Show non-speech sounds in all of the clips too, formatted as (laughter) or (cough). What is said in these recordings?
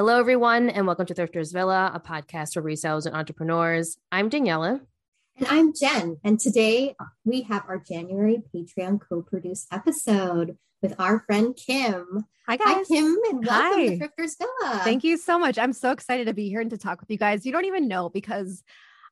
Hello, everyone, and welcome to Thrifters Villa, a podcast for resellers and entrepreneurs. I'm Daniela. And I'm Jen. And today we have our January Patreon co produced episode with our friend Kim. Hi, guys. Hi, Kim, and welcome Hi. to Thrifters Villa. Thank you so much. I'm so excited to be here and to talk with you guys. You don't even know because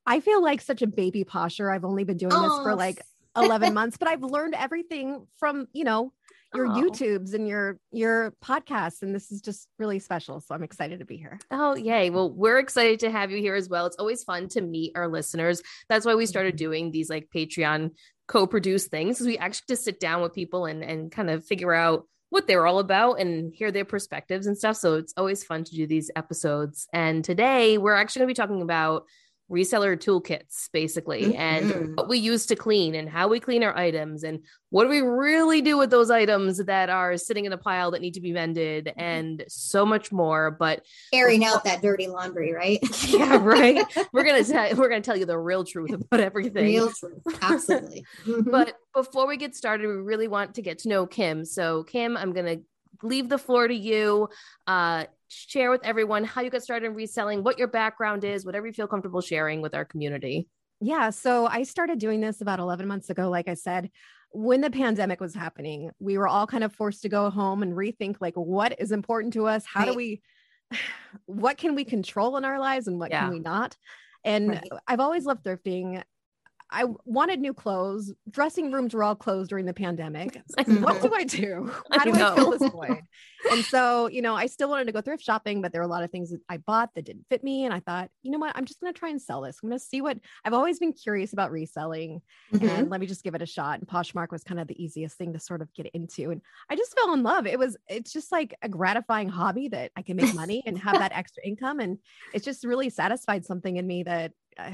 I feel like such a baby posher. I've only been doing this for Oh. like (laughs) 11 months, but I've learned everything from, you know, your Oh. YouTubes and your your podcasts and this is just really special. So I'm excited to be here. Oh, yay. Well, we're excited to have you here as well. It's always fun to meet our listeners. That's why we started mm-hmm. doing these like Patreon co-produced things. We actually just sit down with people and and kind of figure out what they're all about and hear their perspectives and stuff. So it's always fun to do these episodes. And today we're actually going to be talking about reseller toolkits basically and Mhm. what we use to clean and how we clean our items and what do we really do with those items that are sitting in a pile that need to be mended and so much more but airing out that dirty laundry, right? (laughs) yeah right (laughs) we're gonna tell we're gonna tell you the real truth about everything Real truth. Absolutely. (laughs) Mhm. but before we get started we really want to get to know kim so kim i'm gonna leave the floor to you uh share with everyone how you got started in reselling what your background is whatever you feel comfortable sharing with our community Yeah. So I started doing this about 11 months ago. Like I said, when the pandemic was happening, we were all kind of forced to go home and rethink like what is important to us? How do we, (sighs) what can we control in our lives and what Yeah. can we not? And Right. I've always loved thrifting. I wanted new clothes. Dressing rooms were all closed during the pandemic. What do I do? I How do I fill this void? And so, you know, I still wanted to go thrift shopping, but there were a lot of things that I bought that didn't fit me. And I thought, you know what? I'm just going to try and sell this. I'm going to see what I've always been curious about reselling Mhm. and let me just give it a shot. And Poshmark was kind of the easiest thing to sort of get into. And I just fell in love. It was, it's just like a gratifying hobby that I can make money and have (laughs) that extra income. And it's just really satisfied something in me that uh,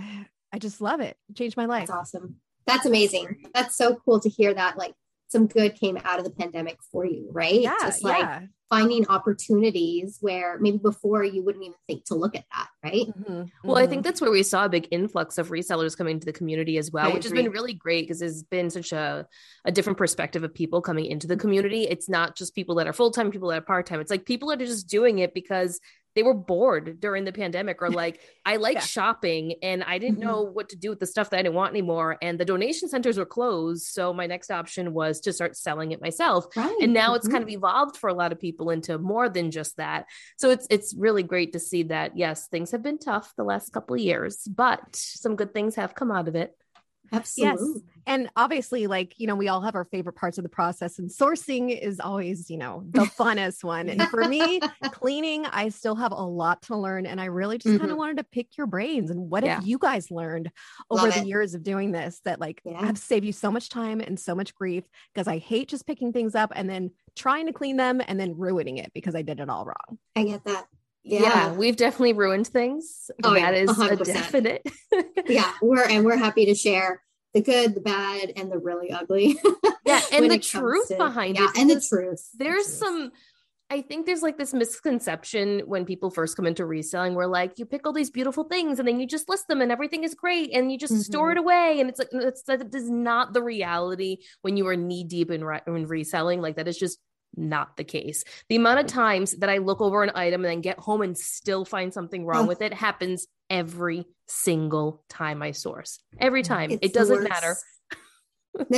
I just love it. It changed my life. That's awesome. That's amazing. That's so cool to hear that like some good came out of the pandemic for you, right? Yeah. Just like yeah. finding opportunities where maybe before you wouldn't even think to look at that, right? Mhm, Well, I think that's where we saw a big influx of resellers coming to the community as well, I which has been really great because there's been such a, a different perspective of people coming into the community. It's not just people that are full time, people that are part time. It's like people that are just doing it because they were bored during the pandemic or like, (laughs) I like Yeah. shopping and I didn't Mhm. know what to do with the stuff that I didn't want anymore. And the donation centers were closed. So my next option was to start selling it myself Right. and now it's kind Mhm. of evolved for a lot of people into more than just that so it's it's really great to see that yes things have been tough the last couple of years but some good things have come out of it absolutely. and obviously like you know we all have our favorite parts of the process and sourcing is always you know the (laughs) funnest one and for me cleaning i still have a lot to learn and i really just kind of mm-hmm. wanted to pick your brains and what Yeah. have you guys learned over Love the it. years of doing this that like Yeah. have saved you so much time and so much grief because i hate just picking things up and then trying to clean them and then ruining it because i did it all wrong I get that. yeah, Yeah. we've definitely ruined things Oh, that yeah, is a 100%. definite yeah we're and we're happy to share the good the bad and the really ugly (laughs) yeah and the truth to- behind yeah it and the truth the there's truth. some I think there's like this misconception when people first come into reselling where like you pick all these beautiful things and then you just list them and everything is great and you just store Mm-hmm. it away and it's like it's that is not the reality when you are knee deep in, re- in reselling like that is just not the case. The amount of times that I look over an item and then get home and still find something wrong Oh. with it happens every single time I source. Every time. It's it doesn't worst. matter. (laughs)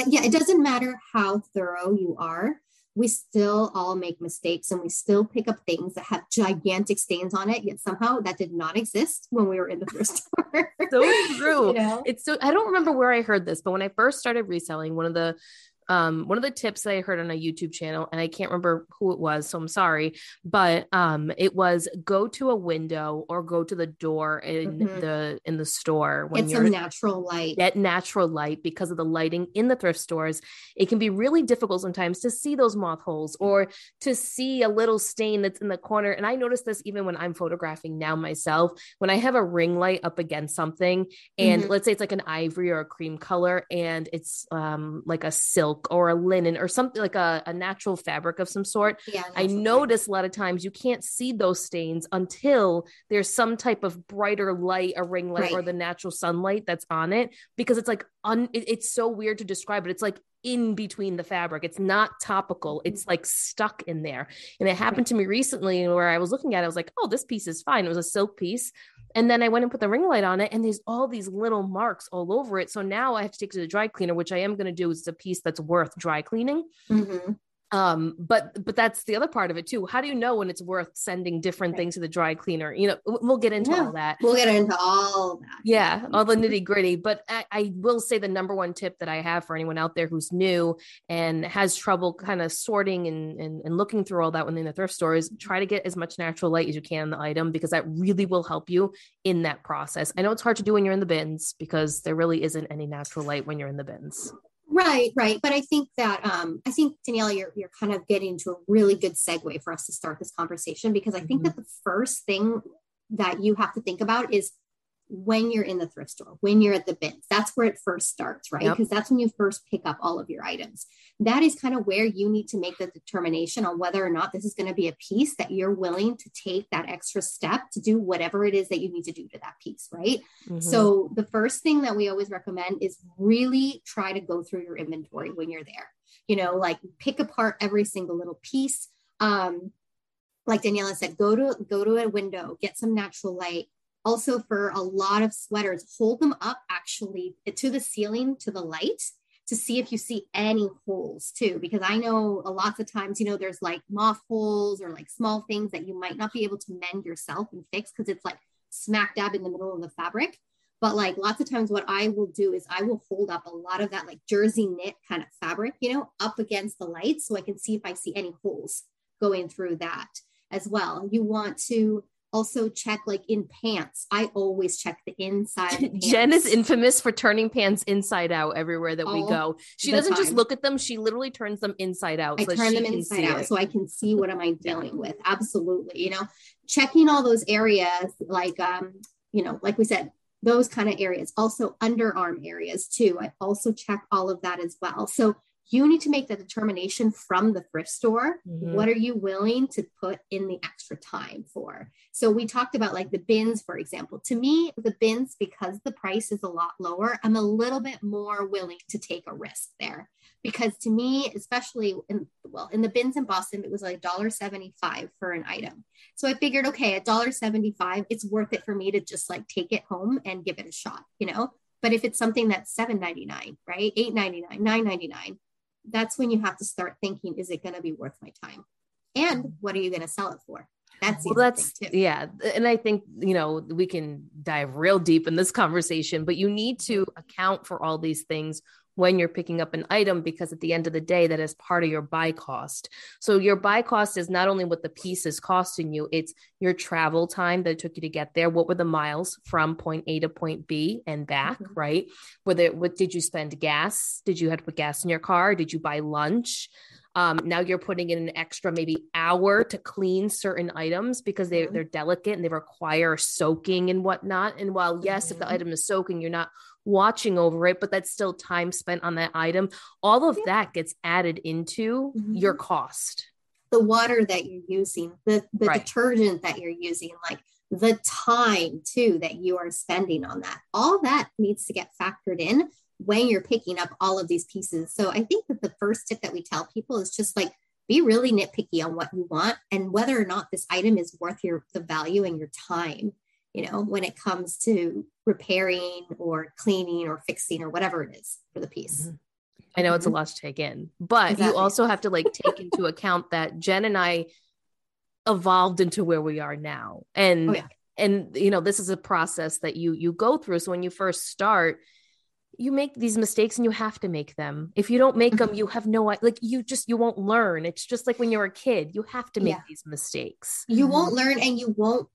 Yeah it doesn't matter how thorough you are we still all make mistakes and we still pick up things that have gigantic stains on it yet somehow that did not exist when we were in the first (laughs) store So true. (laughs) you know It's so I don't remember where I heard this, but when I first started reselling, one of the um one of the tips that I heard on a YouTube channel, and I can't remember who it was, so I'm sorry, but um it was go to a window or go to the door in Mhm. the in the store when get you're some natural light get natural light because of the lighting in the thrift stores. It can be really difficult sometimes to see those moth holes or to see a little stain that's in the corner. And I notice this even when I'm photographing now myself. When I have a ring light up against something, and Mhm. let's say it's like an ivory or a cream color, and it's um, like a silk silk or a linen or something like a, a natural fabric of some sort. Yeah. I notice a lot of times you can't see those stains until there's some type of brighter light, a ring light, Right. or the natural sunlight that's on it because it's like un, it- it's so weird to describe but It's like in between the fabric. It's not topical. Mm-hmm. It's like stuck in there. And it happened to me recently where I was looking at it. I was like, oh, this piece is fine. It was a silk piece. And then I went and put the ring light on it, and there's all these little marks all over it. So now I have to take it to the dry cleaner, which I am going to do. It's a piece that's worth dry cleaning. Mhm. Um, but but that's the other part of it too. How do you know when it's worth sending different Right. things to the dry cleaner? You know, we'll get into Yeah. all that. We'll get into all that. Yeah, all the nitty gritty. But I, I will say the number one tip that I have for anyone out there who's new and has trouble kind of sorting and, and, and looking through all that when in the thrift store is try to get as much natural light as you can in the item because that really will help you in that process. I know it's hard to do when you're in the bins because there really isn't any natural light when you're in the bins. Right, right. But I think that um, I think Daniela, you're you're kind of getting to a really good segue for us to start this conversation because I think Mhm. that the first thing that you have to think about is when you're in the thrift store, when you're at the bins. That's where it first starts, right? Yep. Because that's when you first pick up all of your items. That is kind of where you need to make the determination on whether or not this is going to be a piece that you're willing to take that extra step to do whatever it is that you need to do to that piece, right? Mhm. So the first thing that we always recommend is really try to go through your inventory when you're there. You know, like pick apart every single little piece. Um, like Daniela said, go to go to a window, get some natural light. Also, for a lot of sweaters, hold them up actually to the ceiling to the light to see if you see any holes too. Because I know a lots of times, you know, there's like moth holes or like small things that you might not be able to mend yourself and fix because it's like smack dab in the middle of the fabric. But like lots of times, what I will do is I will hold up a lot of that like jersey knit kind of fabric, you know, up against the light so I can see if I see any holes going through that as well. You want to also check like in pants. I always check the inside. (laughs) the Jen is infamous for turning pants inside out everywhere that we go. She doesn't just look at them; she literally turns them inside out. I so turn them inside out it. so I can see what am I (laughs) dealing with. Absolutely. You know, checking all those areas like um, you know, like we said, those kind of areas. Also underarm areas too. I also check all of that as well. So you need to make the determination from the thrift store. Mhm. What are you willing to put in the extra time for? So we talked about like the bins, for example. To me, the bins, because the price is a lot lower, I'm a little bit more willing to take a risk there. Because to me, especially in well, in the bins in Boston, it was like $1.75 for an item. So I figured, okay, at $1.75, it's worth it for me to just like take it home and give it a shot, you know? But if it's something that's $7.99, right? $8.99, $9.99, that's when you have to start thinking, is it going to be worth my time? And what are you going to sell it for? That's well that's yeah and i think you know we can dive real deep in this conversation but you need to account for all these things when you're picking up an item because at the end of the day that is part of your buy cost so your buy cost is not only what the piece is costing you it's your travel time that it took you to get there what were the miles from point a to point b and back Mhm. right whether what did you spend gas did you have to put gas in your car did you buy lunch um, now you're putting in an extra maybe hour to clean certain items because they, Mhm. they're delicate and they require soaking and whatnot. And while, yes, if the Mhm. item is soaking, you're not watching over it, but that's still time spent on that item. All of Yeah. that gets added into your Mhm. cost. the water that you're using, the, the Right. detergent that you're using, like the time too that you are spending on that. All that needs to get factored in when you're picking up all of these pieces. So I think that the first tip that we tell people is just like be really nitpicky on what you want and whether or not this item is worth your the value and your time, you know, when it comes to repairing or cleaning or fixing or whatever it is for the piece. Mhm. I know it's a Mhm. lot to take in, but you also have to like take into (laughs) account that Jen and I evolved into where we are now. And Oh, yeah. and you know, this is a process that you you go through. So when you first start, you make these mistakes and you have to make them. If you don't make them, Mhm. you have no like you just you won't learn. It's just like when you're a kid, you have to make Yeah. these mistakes. you won't learn and you won't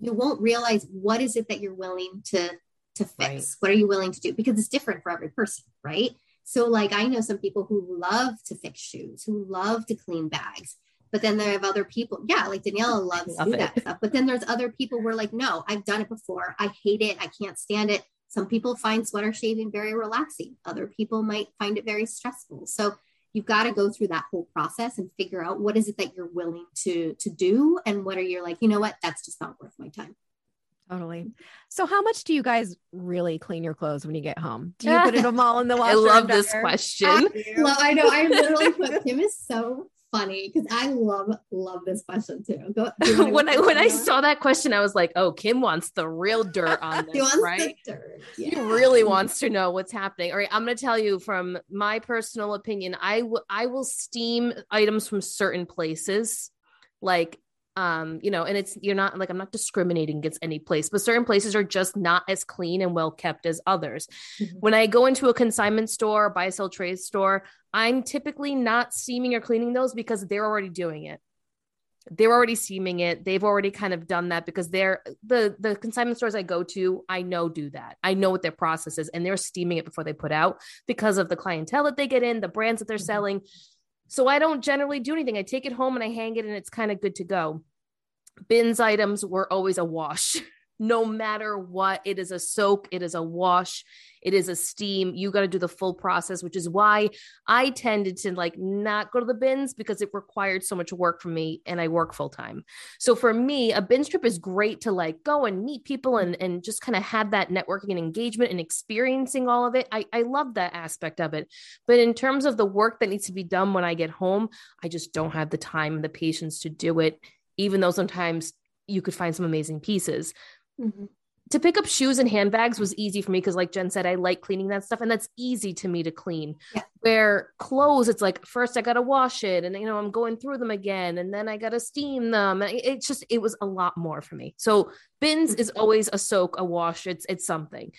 you won't realize what is it that you're willing to to fix Right. what are you willing to do because it's different for every person right so like i know some people who love to fix shoes who love to clean bags but then there have other people yeah like daniela (laughs) loves to Love do it. that stuff but then there's other people where like no i've done it before i hate it i can't stand it Some people find sweater shaving very relaxing. Other people might find it very stressful. So you've got to go through that whole process and figure out what is it that you're willing to to do and what are you like, you know what, that's just not worth my time. Totally. So, how much do you guys really clean your clothes when you get home? Do you put them (laughs) all in the washer? I love this question. I, I know. I literally put Kim is so funny because I love love this question too. Go, (laughs) when I when I saw that question, I was like, "Oh, Kim wants the real dirt on (laughs) this, right? Yeah. He really wants to know what's happening." All right, I'm going to tell you from my personal opinion. I I will steam items from certain places, like um you know and it's you're not like i'm not discriminating against any place but certain places are just not as clean and well kept as others. Mm-hmm. when i go into a consignment store buy sell trade store i'm typically not steaming or cleaning those because they're already doing it. They're already steaming it. They've already kind of done that because they're the the consignment stores i go to i know do that. I know what their process is and they're steaming it before they put out because of the clientele that they get in the brands that they're mm-hmm. selling so I don't generally do anything. I take it home and I hang it and it's kind of good to go. Bins items were always a wash. (laughs) no matter what, it is a soak, it is a wash, it is a steam. You got to do the full process, which is why I tended to like not go to the bins because it required so much work for me and I work full time. So for me, a bin trip is great to like go and meet people and, and just kind of have that networking and engagement and experiencing all of it. I, I love that aspect of it. But in terms of the work that needs to be done when I get home, I just don't have the time and the patience to do it, even though sometimes you could find some amazing pieces. Mm-hmm. To pick up shoes and handbags was easy for me because, like Jen said, I like cleaning that stuff, and that's easy to me to clean. Yeah. Where clothes, it's like first I gotta wash it, and you know I'm going through them again, and then I gotta steam them. It's just it was a lot more for me. So bins mm-hmm. is always a soak, a wash. It's it's something.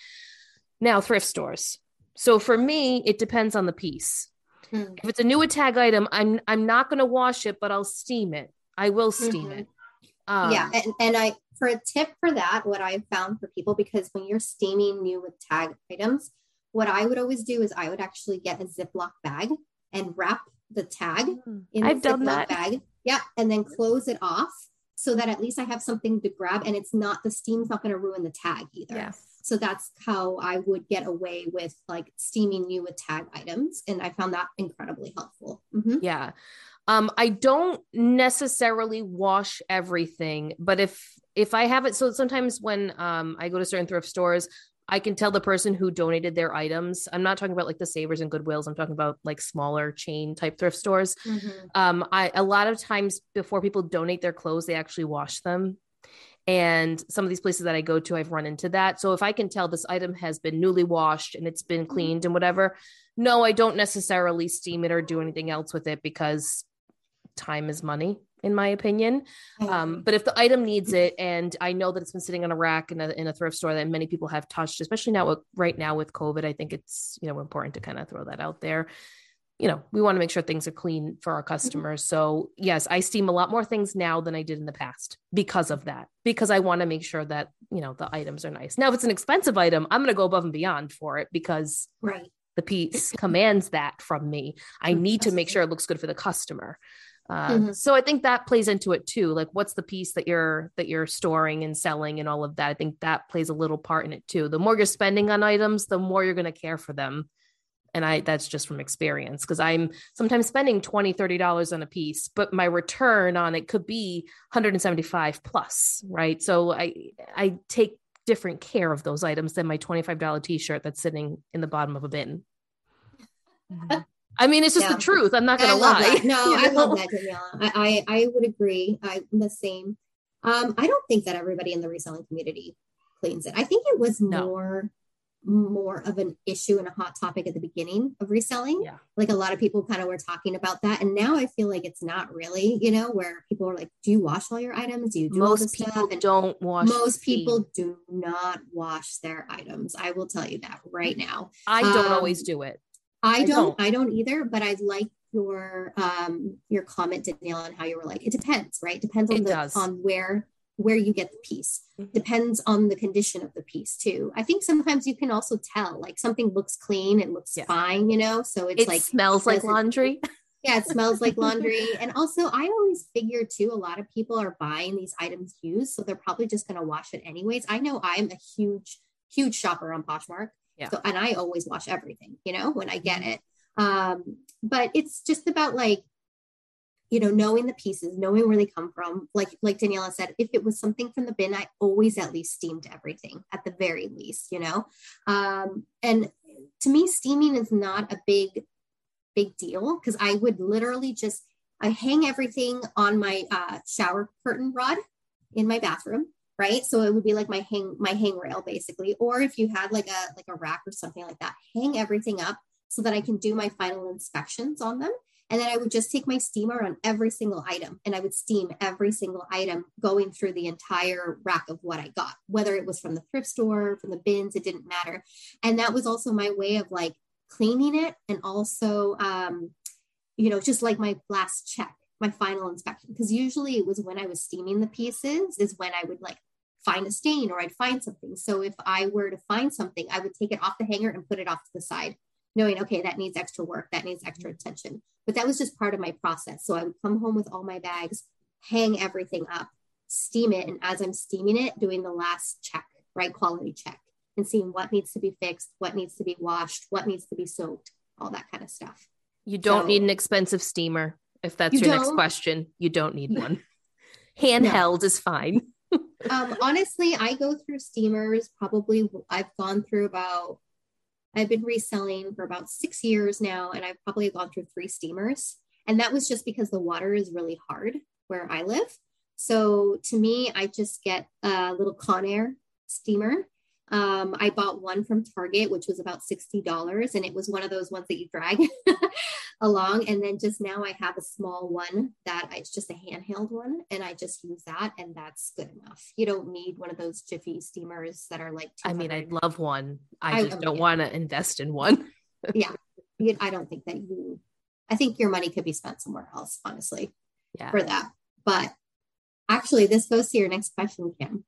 Now thrift stores. So for me, it depends on the piece. Mm-hmm. If it's a new tag item, I'm I'm not gonna wash it, but I'll steam it. I will steam mm-hmm. it. Um, yeah, and, and I for a tip for that, what I've found for people because when you're steaming new with tag items, what I would always do is I would actually get a Ziploc bag and wrap the tag mm, in I've the Ziploc bag. Yeah, and then close it off so that at least I have something to grab and it's not the steam's not going to ruin the tag either. Yes. So that's how I would get away with like steaming new with tag items. And I found that incredibly helpful. Mm-hmm. Yeah. Um, I don't necessarily wash everything, but if if I have it, so sometimes when um, I go to certain thrift stores, I can tell the person who donated their items. I'm not talking about like the Savers and Goodwills. I'm talking about like smaller chain type thrift stores. Mm-hmm. Um, I a lot of times before people donate their clothes, they actually wash them. And some of these places that I go to, I've run into that. So if I can tell this item has been newly washed and it's been mm-hmm. cleaned and whatever, no, I don't necessarily steam it or do anything else with it because time is money in my opinion. Um, but if the item needs it, and I know that it's been sitting on a rack in a, in a thrift store that many people have touched, especially now with, right now with COVID, I think it's you know important to kind of throw that out there. You know, we want to make sure things are clean for our mm-hmm. customers. Mm-hmm. So yes, I steam a lot more things now than I did in the past because of that. Because I want to make sure that you know the items are nice. Now, if it's an expensive item, I'm going to go above and beyond for it because right the piece commands that from me. I need to make sure it looks good for the customer. Uh, mm-hmm. So I think that plays into it too. Like, what's the piece that you're that you're storing and selling and all of that? I think that plays a little part in it too. The more you're spending on items, the more you're going to care for them. And I that's just from experience because I'm sometimes spending 20 $30 on a piece, but my return on it could be 175 plus, right? So I I take different care of those items than my $25 t-shirt that's sitting in the bottom of a bin. Mm-hmm. I mean, it's just yeah. the truth. I'm not going to lie. That. No, (laughs) I love that, Daniela. I, I, I would agree. I'm the same. Um, I don't think that everybody in the reselling community cleans it. I think it was no. more more of an issue and a hot topic at the beginning of reselling. Yeah. Like a lot of people kind of were talking about that. And now I feel like it's not really, you know, where people are like, do you wash all your items? Do you do most people don't wash most people do not wash their items. I will tell you that right now. I don't um, always do it. I don't, don't, I don't either, but I like your um your comment, Danielle, on how you were like, it depends, right? Depends on it the does. on where where you get the piece. Mm-hmm. Depends on the condition of the piece too. I think sometimes you can also tell like something looks clean, it looks yeah. fine, you know. So it's it like smells like laundry. (laughs) yeah, it smells like laundry. (laughs) And also I always figure too, a lot of people are buying these items used, so they're probably just gonna wash it anyways. I know I'm a huge huge shopper on Poshmark. Yeah. So, and I always wash everything, you know, when I get it. Um, but it's just about like, you know, knowing the pieces, knowing where they come from. Like, like Daniela said, if it was something from the bin, I always at least steamed everything at the very least, you know? Um, and to me, steaming is not a big, big deal because I would literally just, I hang everything on my uh, shower curtain rod in my bathroom right? So it would be like my hang my hang rail basically. Or if you had like a like a rack or something like that hang everything up so that i can do my final inspections on them. And then i would just take my steamer on every single item and i would steam every single item going through the entire rack of what i got whether it was from the thrift store from the bins it didn't matter. And that was also my way of like cleaning it and also um you know just like my last check my final inspection. Because usually it was when I was steaming the pieces is when I would like find a stain or I'd find something. So if I were to find something, I would take it off the hanger and put it off to the side, knowing, okay, that needs extra work, that needs extra mm-hmm. attention. But that was just part of my process. So I would come home with all my bags, hang everything up, steam it. And as I'm steaming it, doing the last check, right? Quality check and seeing what needs to be fixed, what needs to be washed, what needs to be soaked, all that kind of stuff. You don't So- need an expensive steamer. If that's You your next question, you don't need (laughs) one. Handheld is fine. Um, honestly, I go through steamers. Probably, I've gone through about. I've been reselling for about six years now, and I've probably gone through three steamers. And that was just because the water is really hard where I live. So to me, I just get a little Conair steamer. Um, I bought one from Target, which was about $60, and it was one of those ones that you drag (laughs) along. And then just now I have a small one that I, it's just a handheld one, and I just use that, and that's good enough. You don't need one of those Jiffy steamers that are like, I mean, I'd love one. I I- just don't want to invest in one. (laughs) You- I don't think that you, I think your money could be spent somewhere else, honestly, Yeah. for that. But actually, this goes to your next question, Kim,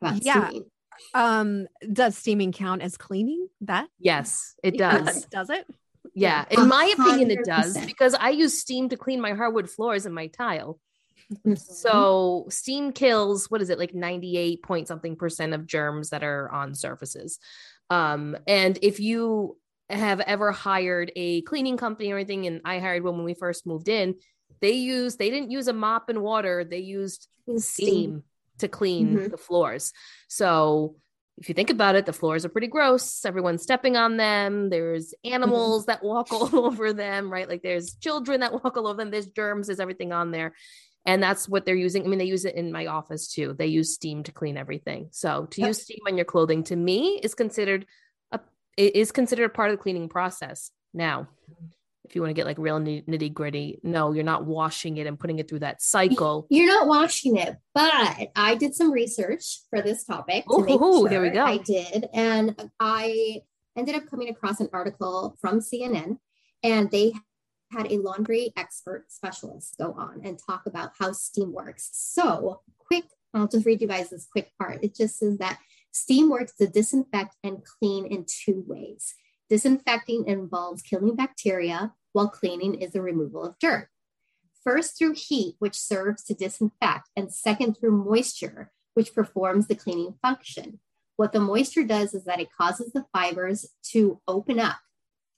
about Yeah. steaming. Um, does steaming count as cleaning? That Yes, it (laughs) It does. does it? Yeah. In my opinion, it does 100%. because I use steam to clean my hardwood floors and my tile. So steam kills what is it like 98 point something percent of germs that are on surfaces. Um, and if you have ever hired a cleaning company or anything, and I hired one when we first moved in, they used they didn't use a mop and water, they used steam to clean Mhm. the floors. So if you think about it, the floors are pretty gross. Everyone's stepping on them. There's mm-hmm. animals that walk (laughs) all over them, right? Like there's children that (laughs) walk all over them. There's germs, there's everything on there. And that's what they're using. I mean, they use it in my office too. They use steam to clean everything. So to Yep. use steam on your clothing to me is considered a it is considered a part of the cleaning process. Now, if you want to get like real nitty gritty, no, you're not washing it and putting it through that cycle. You're not washing it, but I did some research for this topic. to make Ooh, there we go. I did. And I ended up coming across an article from CNN, and they had a laundry expert specialist go on and talk about how steam works. So, quick, I'll just read you guys this quick part. It just says that steam works to disinfect and clean in two ways. Disinfecting involves killing bacteria, while cleaning is the removal of dirt first through heat, which serves to disinfect, and second through moisture, which performs the cleaning function. What the moisture does is that it causes the fibers to open up,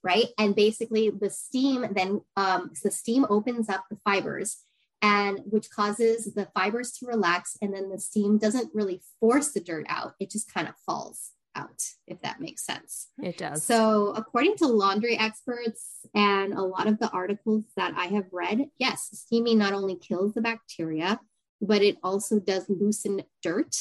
right? And basically, the steam then, um, the steam opens up the fibers, and which causes the fibers to relax, and then the steam doesn't really force the dirt out; it just kind of falls out, if that makes sense. It does. So, according to laundry experts and a lot of the articles that I have read, yes, steaming not only kills the bacteria, but it also does loosen dirt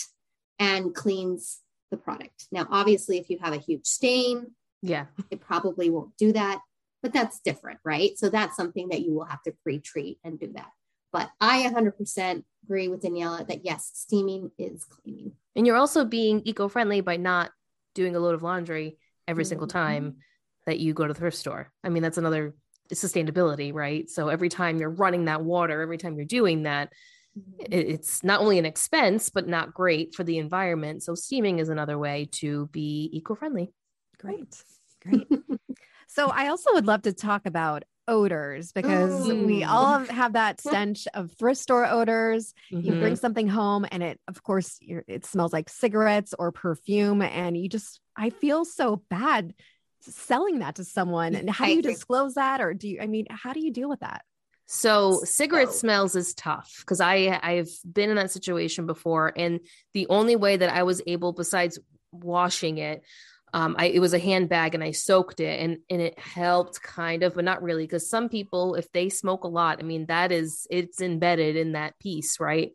and cleans the product. Now, obviously, if you have a huge stain, yeah. it probably won't do that, but that's different, right? So, that's something that you will have to pre treat and do that. But I 100% agree with Daniela that yes, steaming is cleaning. And you're also being eco-friendly by not doing a load of laundry every single Mhm. time that you go to the thrift store. I mean, that's another sustainability, right? So every time you're running that water, every time you're doing that, it- it's not only an expense, but not great for the environment. So steaming is another way to be eco-friendly. Great. Great. (laughs) so I also would love to talk about odors because we all have that (laughs) stench of thrift store odors. Mm-hmm. You bring something home and it, of course, it smells like cigarettes or perfume. And you just, I feel so bad selling that to someone. And how do you disclose that? Or do you, I mean, how do you deal with that? So cigarette so. smells is tough because I I've been in that situation before, and the only way that I was able, besides washing it, um, I, it was a handbag and I soaked it and, and it helped kind of, but not really. Cause some people, if they smoke a lot, I mean, that is, it's embedded in that piece, right?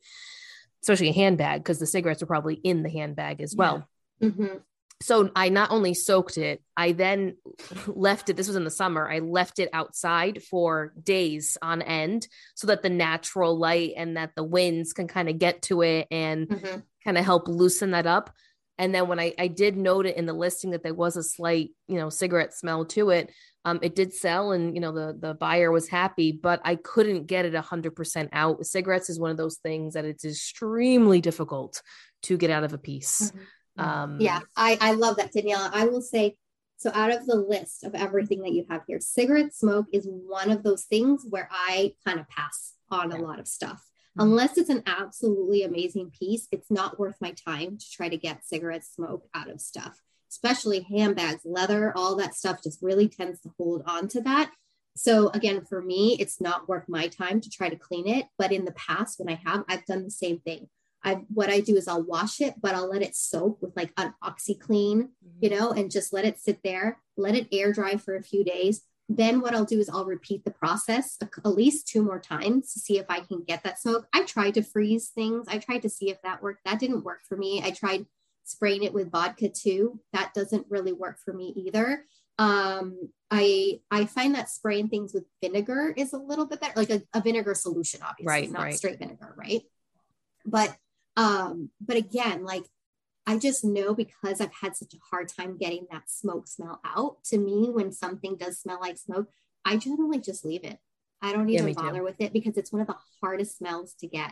Especially a handbag, because the cigarettes are probably in the handbag as well. Yeah. Mm-hmm. So I not only soaked it, I then (laughs) left it. This was in the summer. I left it outside for days on end so that the natural light and that the winds can kind of get to it and mm-hmm. kind of help loosen that up. And then when I, I did note it in the listing that there was a slight, you know, cigarette smell to it, um, it did sell and, you know, the, the buyer was happy, but I couldn't get it 100% out. Cigarettes is one of those things that it's extremely difficult to get out of a piece. Mm-hmm. Um, yeah, I, I love that, Danielle. I will say, so out of the list of everything that you have here, cigarette smoke is one of those things where I kind of pass on yeah. a lot of stuff. Mm-hmm. unless it's an absolutely amazing piece, it's not worth my time to try to get cigarette smoke out of stuff, especially handbags, leather, all that stuff just really tends to hold on to that. So again, for me, it's not worth my time to try to clean it. But in the past, when I have, I've done the same thing. I what I do is I'll wash it, but I'll let it soak with like an OxiClean, mm-hmm. you know, and just let it sit there, let it air dry for a few days, then what I'll do is I'll repeat the process at least two more times to see if I can get that smoke. I tried to freeze things. I tried to see if that worked. That didn't work for me. I tried spraying it with vodka too. That doesn't really work for me either. Um, I I find that spraying things with vinegar is a little bit better, like a, a vinegar solution, obviously, right, not right. straight vinegar, right? But um, but again, like I just know because I've had such a hard time getting that smoke smell out. To me, when something does smell like smoke, I generally just leave it. I don't even yeah, bother too. with it because it's one of the hardest smells to get.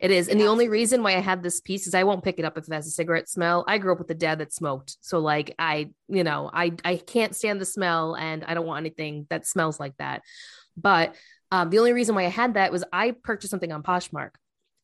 It is. And the only reason why I have this piece is I won't pick it up if it has a cigarette smell. I grew up with a dad that smoked. So like I, you know, I I can't stand the smell and I don't want anything that smells like that. But um, the only reason why I had that was I purchased something on Poshmark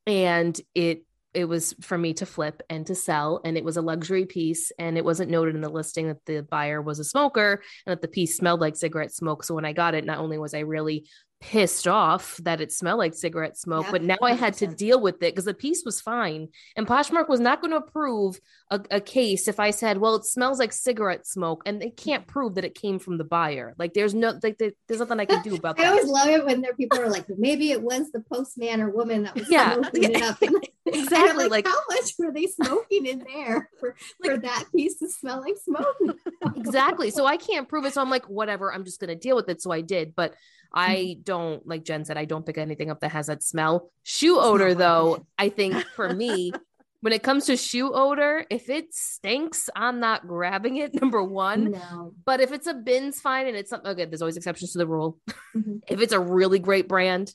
and it it was for me to flip and to sell and it was a luxury piece and it wasn't noted in the listing that the buyer was a smoker and that the piece smelled like cigarette smoke so when i got it not only was i really pissed off that it smelled like cigarette smoke, but now I had to deal with it because the piece was fine. And Poshmark was not going to approve a, a, case if I said, well, it smells like cigarette smoke and they can't prove that it came from the buyer. Like there's no, like there's nothing I can do about that. (laughs) I always love it when there people are like, maybe it was the postman or woman that was yeah, it up. (laughs) And, (laughs) exactly. Like, like, how much were they smoking in there for, like, for that piece to smell like smoke? exactly. So I can't prove it. So I'm like, whatever, I'm just going to deal with it. So I did. But I mm-hmm. don't like Jen said, I don't pick anything up that has that smell. Shoe odor, though, I think for me, when it comes to shoe odor, if it stinks, I'm not grabbing it. (laughs) Number one, no. but if it's a bin's fine and it's something okay, there's always exceptions to the rule. (laughs) Mm-hmm. if it's a really great brand,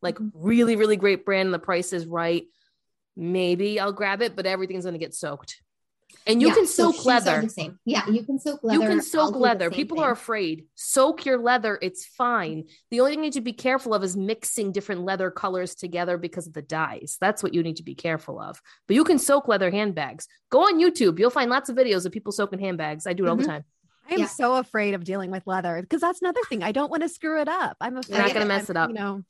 like mm-hmm. really, really great brand, and the price is right, maybe I'll grab it, but everything's gonna get soaked. And you yeah, can soak so leather. The same. Yeah, you can soak leather. You can soak I'll leather. People thing. are afraid. Soak your leather. It's fine. The only thing you need to be careful of is mixing different leather colors together because of the dyes. That's what you need to be careful of. But you can soak leather handbags. Go on YouTube. You'll find lots of videos of people soaking handbags. I do it mm-hmm. all the mm-hmm. time. I am yeah. so afraid of dealing with leather because that's another thing. I don't want to screw it up. I'm afraid. You're not going to mess it up. You know.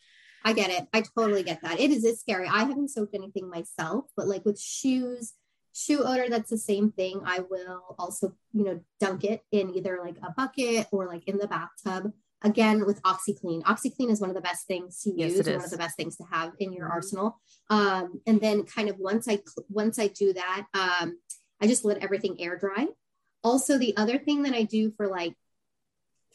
I get it. I totally get that. It is it's scary. I haven't soaked anything myself, but like with shoes shoe odor that's the same thing. I will also you know dunk it in either like a bucket or like in the bathtub. Again with oxiclean oxiclean is one of the best things to use yes, one of the best things to have in your mm-hmm. arsenal. Um, and then kind of once i once i do that um, i just let everything air dry. Also the other thing that i do for like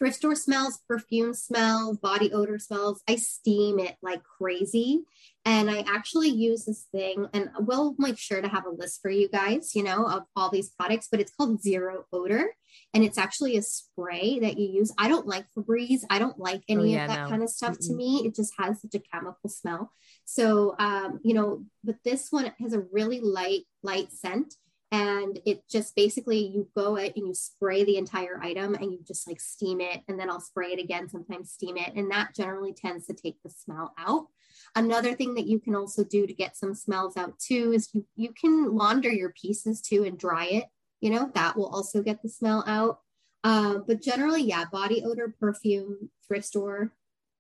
thrift store smells, perfume smells, body odor smells. I steam it like crazy. And I actually use this thing, and we'll make sure to have a list for you guys, you know, of all these products, but it's called Zero Odor. And it's actually a spray that you use. I don't like Febreze. I don't like any oh, yeah, of that no. kind of stuff Mm-mm. to me. It just has such a chemical smell. So, um, you know, but this one has a really light, light scent and it just basically you go it and you spray the entire item and you just like steam it and then I'll spray it again sometimes steam it and that generally tends to take the smell out another thing that you can also do to get some smells out too is you you can launder your pieces too and dry it you know that will also get the smell out uh, but generally yeah body odor perfume thrift store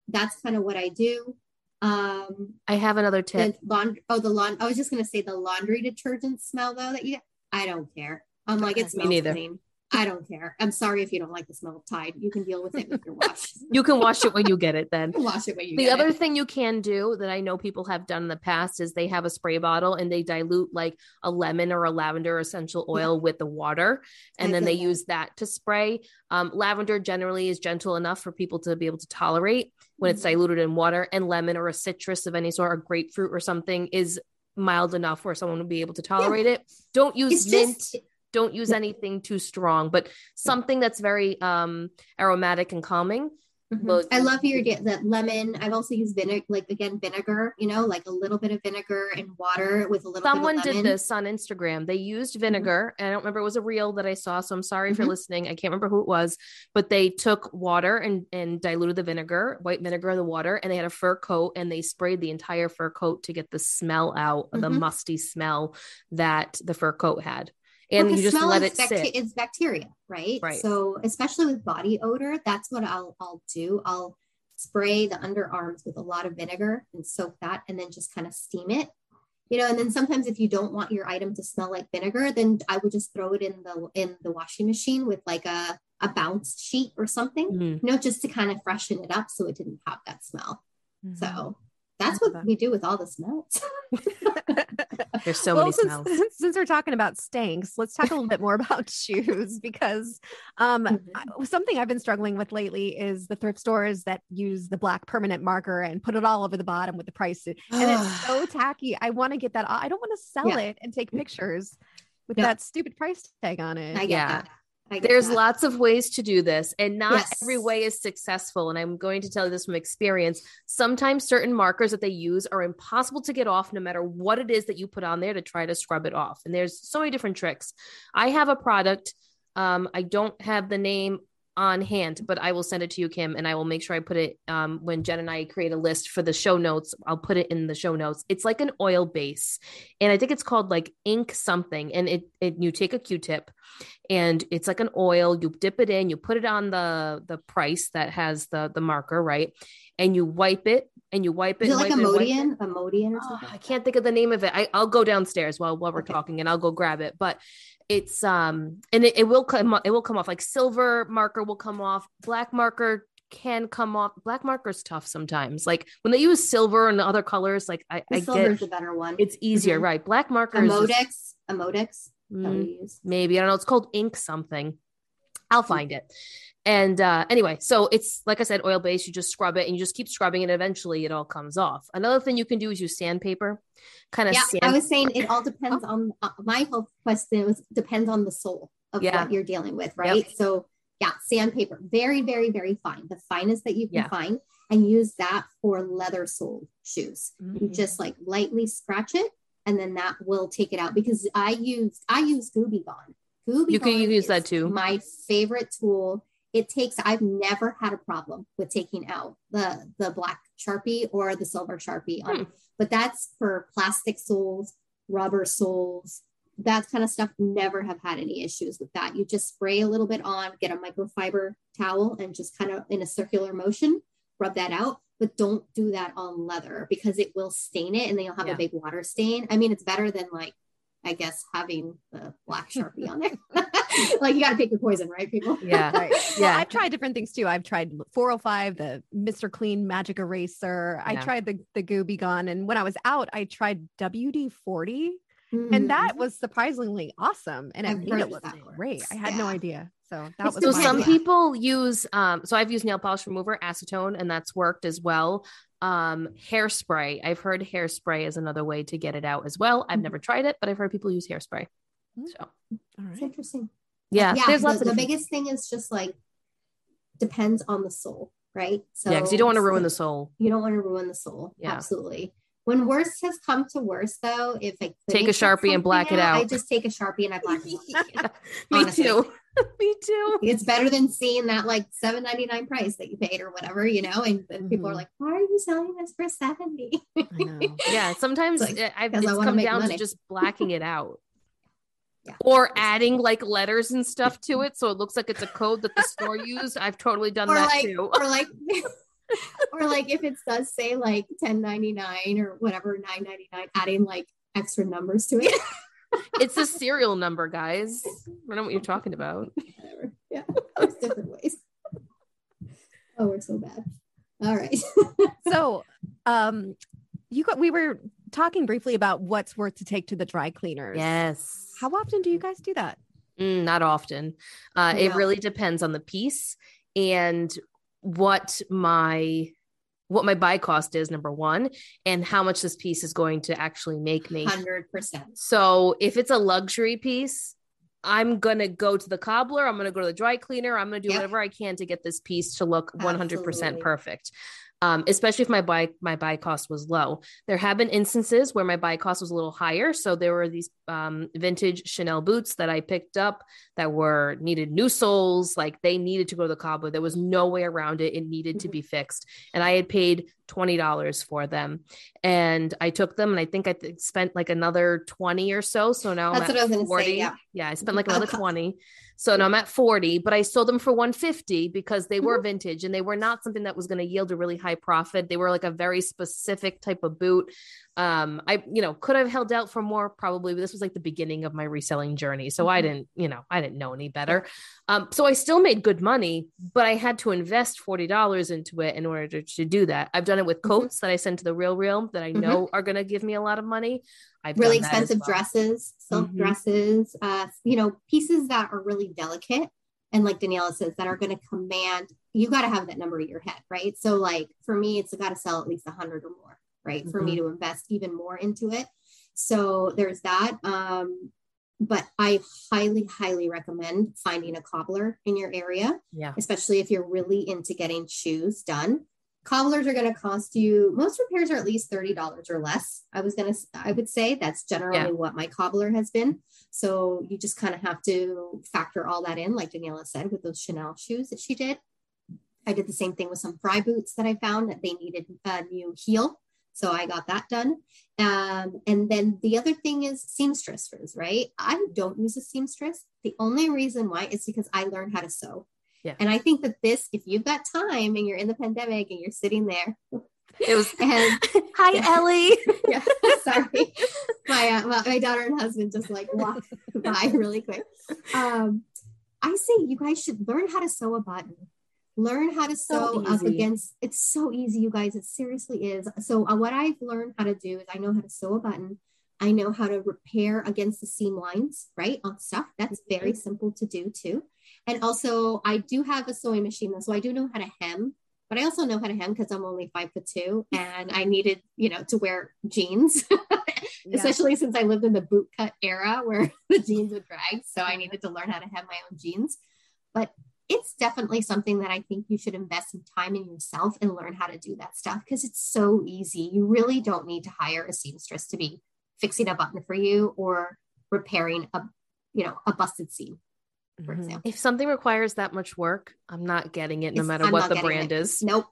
that's kind of what I do um I have another tip. The laund- oh, the lawn. I was just gonna say the laundry detergent smell though that you I don't care. I'm like, it smells clean. I don't care. I'm sorry if you don't like the smell of Tide. You can deal with it with your wash. (laughs) you can wash it when you get it then. (laughs) wash it when you The other it. thing you can do that I know people have done in the past is they have a spray bottle and they dilute like a lemon or a lavender essential oil yeah. with the water and I then they that. use that to spray. Um, lavender generally is gentle enough for people to be able to tolerate when mm-hmm. it's diluted in water and lemon or a citrus of any sort or grapefruit or something is mild enough where someone would be able to tolerate yeah. it. Don't use it's mint. Just, don't use anything too strong, but something that's very um aromatic and calming Mm-hmm. I love your idea that lemon. I've also used vinegar, like again, vinegar, you know, like a little bit of vinegar and water with a little Someone did this on Instagram. They used mm-hmm. vinegar. Mm-hmm. I don't remember, it was a reel that I saw. So I'm sorry mm-hmm. mm-hmm. listening. I can't remember who it was, but they took water and, and diluted the vinegar, white vinegar, in the water, and they had a fur coat and they sprayed the entire fur coat to get the smell out, the mm-hmm. musty smell that the fur coat had and well, you just let it bacteria, sit. It's bacteria, right? Right. So especially with body odor, that's what I'll I'll do. I'll spray the underarms with a lot of vinegar and soak that, and then just kind of steam it. You know, and then sometimes if you don't want your item to smell like vinegar, then I would just throw it in the in the washing machine with like a a bounce sheet or something, mm-hmm. you know, just to kind of freshen it up so it didn't have that smell. Mm-hmm. So that's what we do with all the smells. (laughs) There's so well, many since, smells. Since we're talking about stanks, let's talk a little bit more (laughs) about shoes because um, mm-hmm. something I've been struggling with lately is the thrift stores that use the black permanent marker and put it all over the bottom with the price. And it's (sighs) so tacky. I want to get that. I don't want to sell yeah. it and take pictures with that stupid price tag on it. yeah. That. There's that. lots of ways to do this, and not yes. every way is successful. And I'm going to tell you this from experience. Sometimes certain markers that they use are impossible to get off, no matter what it is that you put on there to try to scrub it off. And there's so many different tricks. I have a product. Um, I don't have the name on hand, but I will send it to you, Kim, and I will make sure I put it um, when Jen and I create a list for the show notes. I'll put it in the show notes. It's like an oil base, and I think it's called like ink something. And it, it you take a Q-tip, and it's like an oil. You dip it in, you put it on the the price that has the the marker, right? And you wipe it, and you wipe it. Is it like a Modian, a Modian or something? Oh, I can't think of the name of it. I, will go downstairs while while we're okay. talking, and I'll go grab it. But it's um and it, it will come it will come off. Like silver marker will come off. Black marker can come off. Black marker's tough sometimes. Like when they use silver and other colors like i, I get the better one. it's easier mm-hmm. right? Black marker Amodex Amodex mm, maybe. I don't know. It's called ink something i'll find it and uh, anyway, so it's like I said, oil based. You just scrub it and you just keep scrubbing, and eventually it all comes off. Another thing you can do is use sandpaper. Kind of. Yeah, sand- I was saying it all depends on uh, my whole question was depends on the sole of yeah. what you're dealing with, right? Yep. So yeah, sandpaper, very, very, very fine, the finest that you can yeah. find, and use that for leather sole shoes. Mm-hmm. You just like lightly scratch it, and then that will take it out. Because I use I use Gooby Gone. Gooby you can use that too. My favorite tool it takes i've never had a problem with taking out the the black sharpie or the silver sharpie on, hmm. but that's for plastic soles rubber soles that kind of stuff never have had any issues with that you just spray a little bit on get a microfiber towel and just kind of in a circular motion rub that out but don't do that on leather because it will stain it and then you'll have yeah. a big water stain i mean it's better than like I guess having the black sharpie on there. (laughs) like you got to pick your poison, right, people? Yeah, right. (laughs) Yeah, I've tried different things too. I've tried 405, the Mr. Clean Magic Eraser. I tried the the Gooby Gone, and when I was out, I tried WD 40. and that was surprisingly awesome and it I've made it look great i had no idea so that was so some idea. people use um so i've used nail polish remover acetone and that's worked as well um hairspray i've heard hairspray is another way to get it out as well i've Mhm. never tried it but i've heard people use hairspray Mm. so all It's interesting. yeah, yeah. there's the, lots of the biggest thing is just like depends on the sole, right? So yeah because you don't want to ruin the sole You don't want to ruin the sole. Yeah. Absolutely. When worst has come to worst, though, if I Take a Sharpie and black it out I just take a sharpie and I black it out. Yeah, (laughs) me Honestly. too (laughs) me too It's better than seeing that like seven ninety nine price that you paid or whatever, you know. And then people are Mhm. like, "Why are you selling this for 70 (laughs) yeah sometimes It's like, I've it's come down money. to just blacking it out (laughs) Yeah. or adding like letters and stuff to it so it looks like it's a code that the store used i've totally done Or that like, too or like, or like if it does say like ten ninety nine or whatever nine ninety nine, adding like extra numbers to it. It's a serial number guys i don't know what you're talking about whatever. (laughs) Yeah, there's different ways. Oh, we're so bad. All right. (laughs) so um you got we were talking briefly about what's worth to take to the dry cleaners yes how often do you guys do that Mm, not often. Uh, It really depends on the piece and what my what my buy cost is. Number one, and how much this piece is going to actually make me. Hundred percent. So if it's a luxury piece, I'm gonna go to the cobbler. I'm gonna go to the dry cleaner. I'm gonna do Yep. whatever I can to get this piece to look 100% Absolutely. perfect. Um, especially if my buy my buy cost was low. There have been instances where my buy cost was a little higher. So there were these um, vintage Chanel boots that I picked up that were needed new soles. Like they needed to go to the cobbler. There was no way around it. It needed to Mhm. be fixed, and I had paid twenty dollars for them. And I took them, and I think I th- spent like another twenty or so. So now That's I'm what I at gonna say, forty. yeah. Yeah, I spent like another Okay. twenty. So now I'm at 40, but I sold them for 150 because they Mm-hmm. were vintage and they were not something that was going to yield a really high profit. They were like a very specific type of boot. Um, I, you know, could have held out for more probably, but this was like the beginning of my reselling journey. So I Mhm. didn't, you know, I didn't know any better. Um, so I still made good money, but I had to invest $40 into it in order to, to do that. I've done it with Mhm. coats that I send to the RealReal that I Mhm. know are going to give me a lot of money. I've really done expensive well. dresses, silk Mhm. dresses, uh, you know, pieces that are really delicate. And like Daniela says, that are going to command, you got to have that number in your head, right? So, like for me, it's got to sell at least a hundred or more, right? For me to invest even more into it. So there's that. Um, but I highly, highly recommend finding a cobbler in your area Yeah. especially if you're really into getting shoes done. Cobblers are going to cost you most repairs are at least $30 or less. I was going to I would say that's generally Yeah. what my cobbler has been. So you just kind of have to factor all that in like Daniela said with those Chanel shoes that she did. I did the same thing with some Frye boots that I found that they needed a new heel. So I got that done. Um, and then the other thing is seamstresses, right? I don't use a seamstress. The only reason why is because I learned how to sew. Yeah. And I think that this, if you've got time and you're in the pandemic and you're sitting there, (laughs) It was, (laughs) and (laughs) hi, Yeah. Ellie. yeah, sorry, my, uh, my my daughter and husband just like walked by really quick. Um, I say you guys should learn how to sew a button. Learn how to So sew up against. It's so easy, you guys. It seriously is. So uh, what I've learned how to do is I know how to sew a button. I know how to repair against the seam lines, right? On stuff. That's very simple to do too. And also, I do have a sewing machine, though, so I do know how to hem. But I also know how to hem because I'm only five foot two, (laughs) and I needed, you know, to wear jeans, (laughs) Yeah. especially since I lived in the boot cut era where (laughs) the jeans would drag. So I needed to learn how to hem my own jeans. But it's definitely something that I think you should invest some time in yourself and learn how to do that stuff because it's so easy. You really don't need to hire a seamstress to be fixing a button for you or repairing a, you know, a busted seam, for Mhm. example. If something requires that much work, I'm not getting it no It's- matter I'm what the brand it. is. Nope.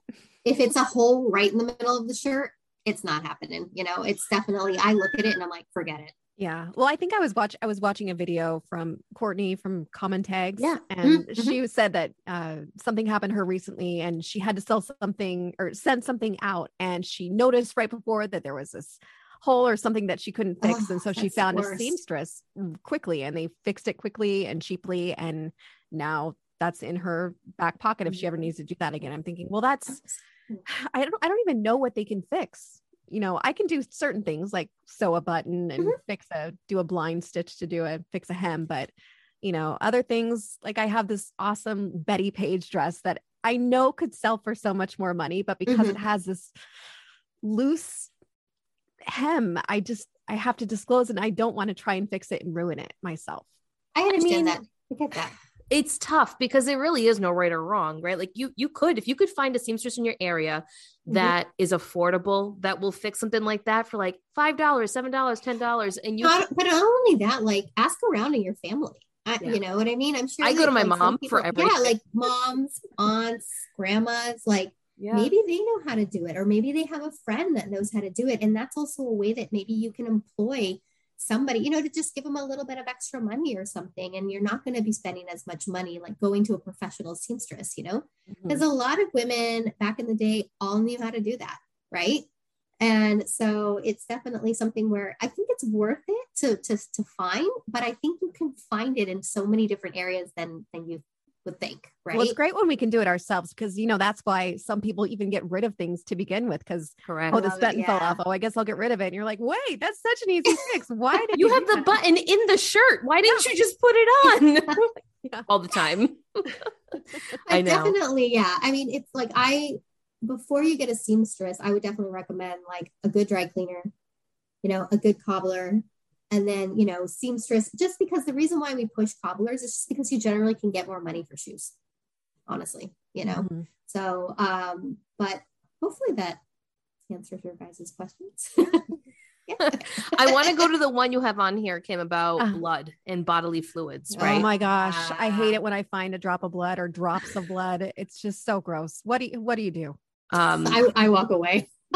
If it's a hole right in the middle of the shirt, it's not happening. You know, it's definitely, I look at it and I'm like, forget it. Yeah. Well, I think I was watch I was watching a video from Courtney from Common Tags. Yeah. And Mhm, she said that uh, something happened to her recently and she had to sell something or send something out. And she noticed right before that there was this hole or something that she couldn't fix. Oh, and so she that's the found a seamstress quickly and they fixed it quickly and cheaply. And now that's in her back pocket if she ever Mhm. needs to do that again. I'm thinking, well, that's (sighs) I don't I don't even know what they can fix. You know, I can do certain things like sew a button and Mhm. fix a do a blind stitch to do a fix a hem, but you know, other things like I have this awesome Bettie Page dress that I know could sell for so much more money, but because Mhm. it has this loose hem, I just I have to disclose and I don't want to try and fix it and ruin it myself. I understand mean- that. I get that. it's tough because there really is no right or wrong, right? Like you you could if you could find a seamstress in your area Mhm. that is affordable that will fix something like that for like five dollars, seven dollars, ten dollars, and you Not, but not only that, like ask around in your family. I, Yeah. You know what I mean? I'm sure. I go to my like, mom for everything. Yeah, like moms, aunts, grandmas. Like yeah. maybe they know how to do it, or maybe they have a friend that knows how to do it, and that's also a way that maybe you can employ somebody, you know, to just give them a little bit of extra money or something, and you're not going to be spending as much money like going to a professional seamstress. You know, mm-hmm. because a lot of women back in the day all knew how to do that, right? And so it's definitely something where I think it's worth it to to to find, but I think you can find it in so many different areas than than you would think, right? Well, it's great when we can do it ourselves because you know that's why some people even get rid of things to begin with because correct. oh this love it, button fell off oh I guess I'll get rid of it and you're like wait that's such an easy fix why did you you have the that?" button in the shirt. Why didn't you just put it (laughs) on? (laughs) (laughs) Yeah. All the time. I, I know. definitely, yeah. I mean, it's like I before you get a seamstress, I would definitely recommend like a good dry cleaner, you know, a good cobbler, and then you know, seamstress. Just because the reason why we push cobblers is just because you generally can get more money for shoes. Honestly, you know. Mhm. So, um, but hopefully that answers your guys' questions. (laughs) yeah. I want to go to the one you have on here, Kim, about Ah. blood and bodily fluids, Oh right? Oh my gosh, I hate Ah. it when I find a drop of blood or drops of blood. It's just so gross. What do you what do you do? um, I, I walk away. (laughs)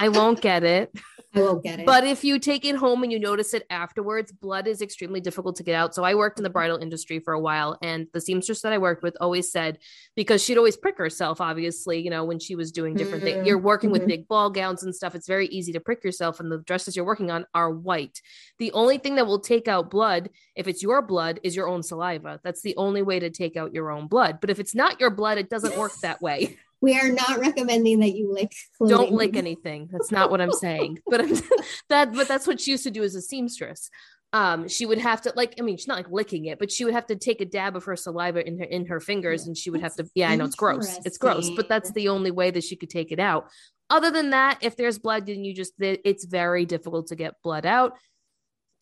I won't get it. I won't get it. But if you take it home and you notice it afterwards, blood is extremely difficult to get out. So I worked in the bridal industry for a while, and the seamstress that I worked with always said, because she'd always prick herself, obviously, you know, when she was doing different things. Mhm, You're working with mhm. big ball gowns and stuff. It's very easy to prick yourself, and the dresses you're working on are white. The only thing that will take out blood, if it's your blood, is your own saliva. That's the only way to take out your own blood. But if it's not your blood, it doesn't work that way. (laughs) we are not recommending that you lick. Clothing. don't lick anything. That's not what i'm saying. (laughs) But I'm, (laughs) that but that's what she used to do as a seamstress. Um she would have to like i mean she's not like licking it but she would have to take a dab of her saliva in her in her fingers and she would have to yeah i know it's gross. It's gross but that's the only way that she could take it out. Other than that if there's blood then you just it's very difficult to get blood out.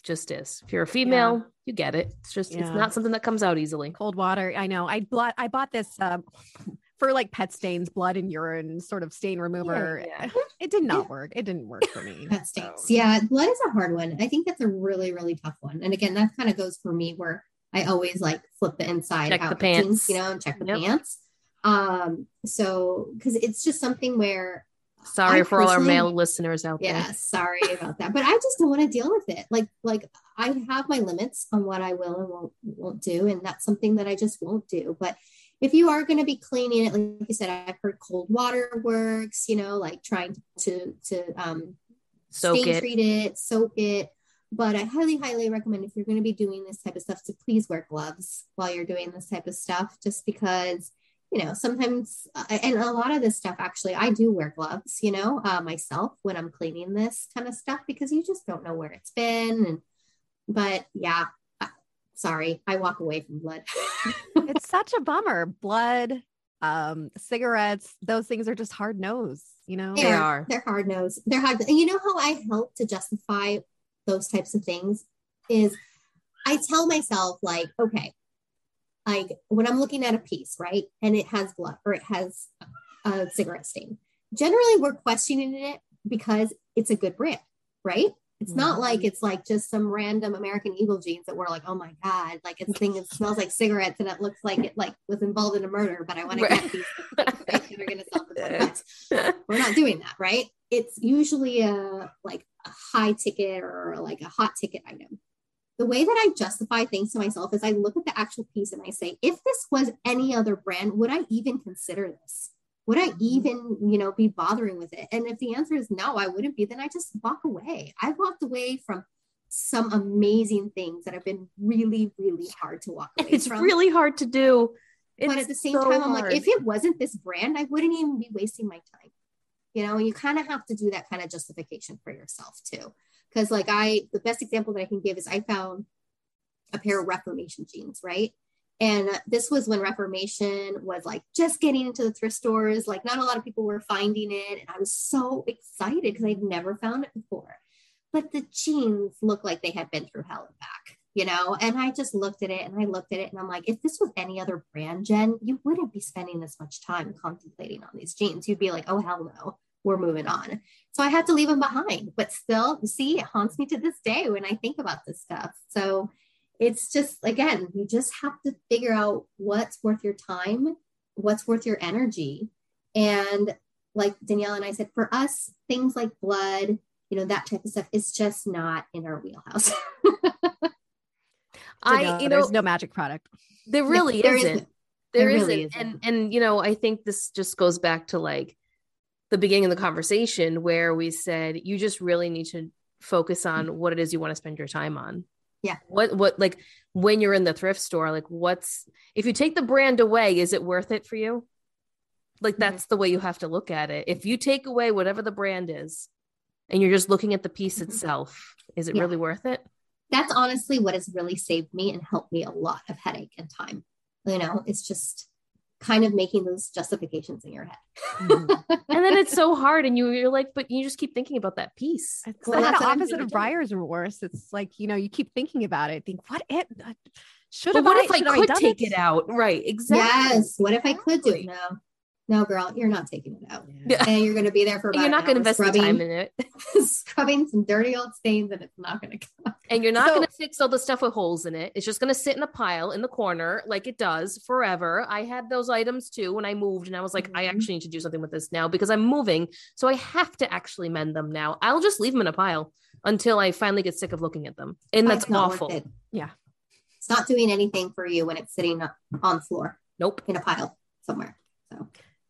Just is. If you're a female you get it. It's just it's not something that comes out easily. Cold water. I know. I bought I bought this um, for like pet stains, blood and urine sort of stain remover. yeah. It did not work. It didn't work for me. That stinks. Yeah, blood is a hard one. I think that's a really, really tough one. And again, that kind of goes for me where I always like flip the inside Check the out pants. jeans, you know, and check the Yep. pants. Um, so because it's just something where sorry I for all our male listeners out there yeah, sorry about that. But I just don't want to deal with it. Like, like I have my limits on what I will and won't won't do, and that's something that I just won't do. But if you are going to be cleaning it, like you said, I've heard cold water works. You know, like trying to to um soak stain it treat it, soak it. But I highly, highly recommend if you're going to be doing this type of stuff to please wear gloves while you're doing this type of stuff, just because, you know, sometimes, uh, and a lot of this stuff actually, I do wear gloves, you know, uh, myself when I'm cleaning this kind of stuff because you just don't know where it's been. And, but yeah, sorry, I walk away from blood. (laughs) it's such a bummer. Blood, um, cigarettes, those things are just hard nose, you know? They They're- They're hard nosed. They're hard. And you know how I help to justify those types of things is I tell myself like, okay, like when I'm looking at a piece, right, and it has blood or it has a cigarette stain. Generally, we're questioning it because it's a good brand, right? It's not like mm-hmm. it's like just some random American Eagle jeans that we're like, oh my god, like it's thing that smells like cigarettes and it looks like it like was involved in a murder, but I want to get these things, right? And we're gonna sell for 20 we're not doing that right? It's usually a like a high ticket or like a hot ticket item. The way that i justify things to myself is i look at the actual piece and i say if this was any other brand would i even consider this would i even you know be bothering with it? And if the answer is no i wouldn't be then i just walk away. I've walked away from some amazing things that have been really really hard to walk away it's from. really hard to do. But at the same so time i'm like if it wasn't this brand i wouldn't even be wasting my time. You know, and you kind of have to do that kind of justification for yourself too. Because, like, I, the best example that I can give is I found a pair of Reformation jeans, right? And this was when Reformation was like just getting into the thrift stores. Like, not a lot of people were finding it. And I was so excited because I'd never found it before. But the jeans looked like they had been through hell and back, you know? And I just looked at it and I looked at it and I'm like, if this was any other brand, Jen, you wouldn't be spending this much time contemplating on these jeans. You'd be like, oh, hell no, we're moving on. So I had to leave them behind. But still, you see, it haunts me to this day when I think about this stuff. So, it's just again you just have to figure out what's worth your time what's worth your energy. And like danielle and i said for us things like blood you know that type of stuff is just not in our wheelhouse. (laughs) I no, you know there's no magic product. there really no, there isn't. isn't. There, there isn't. Really isn't. And and you know i think this just goes back to like the beginning of the conversation where we said you just really need to focus on mm-hmm. what it is you want to spend your time on yeah what what like when you're in the thrift store like what's if you take the brand away is it worth it for you like mm-hmm. that's mm-hmm. the way you have to look at it if you take away whatever the brand is and you're just looking at the piece mm-hmm. itself is it yeah. really worth it that's honestly what has really saved me and helped me a lot of headache and time you know it's just kind of making those justifications in your head. mm-hmm. (laughs) And then it's so hard, and you, you're like, but you just keep thinking about that piece. It's well, like the opposite of buyer's remorse. It's like you know, you keep thinking about it. Think, what it should have. What I, if I could I take it? it? out? Right? Exactly. Yes. What if I could do it? No no, girl, you're not taking it out. Yeah. And you're going to be there for about You're not going to invest scrubbing, time in it. (laughs) scrubbing some dirty old stains and it's not going to come And you're not so, going to fix all the stuff with holes in it. It's just going to sit in a pile in the corner like it does forever. I had those items too when I moved and I was like, mm-hmm. I actually need to do something with this now because I'm moving. So I have to actually mend them now. I'll just leave them in a pile until I finally get sick of looking at them. And that's awful. Yeah. It's not doing anything for you when it's sitting on the floor. Nope. In a pile somewhere. So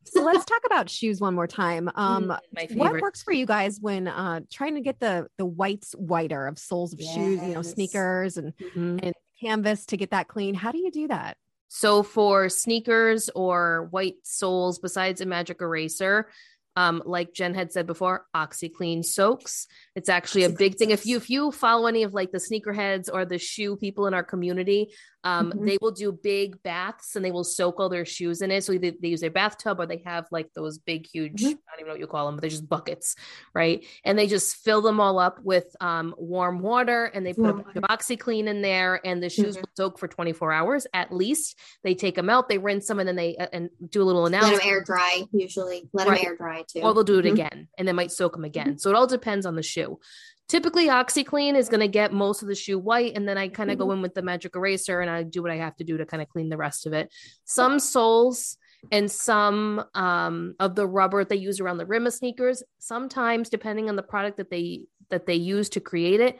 so let's talk about shoes one more time. Um, mm, what works for you guys when uh, trying to get the the whites whiter of soles of yes. shoes, you know, sneakers and mm-hmm. and canvas to get that clean? How do you do that? So for sneakers or white soles, besides a magic eraser, um, like Jen had said before, OxiClean soaks. It's actually a big thing. If you if you follow any of like the sneakerheads or the shoe people in our community, um, mm-hmm. they will do big baths and they will soak all their shoes in it. So they, they use their bathtub or they have like those big, huge, mm-hmm. I don't even know what you call them, but they're just buckets, right? And they just fill them all up with um, warm water and they put warm a bunch of OxiClean in there and the shoes mm-hmm. will soak for 24 hours at least. They take them out, they rinse them, and then they uh, and do a little analysis. Let them air dry usually. Let right. them air dry too. Or they'll do it mm-hmm. again and they might soak them again. Mm-hmm. So it all depends on the shoe. Typically, OxiClean is going to get most of the shoe white, and then I kind of mm-hmm. go in with the magic eraser and I do what I have to do to kind of clean the rest of it. Some soles and some um, of the rubber they use around the rim of sneakers, sometimes depending on the product that they that they use to create it,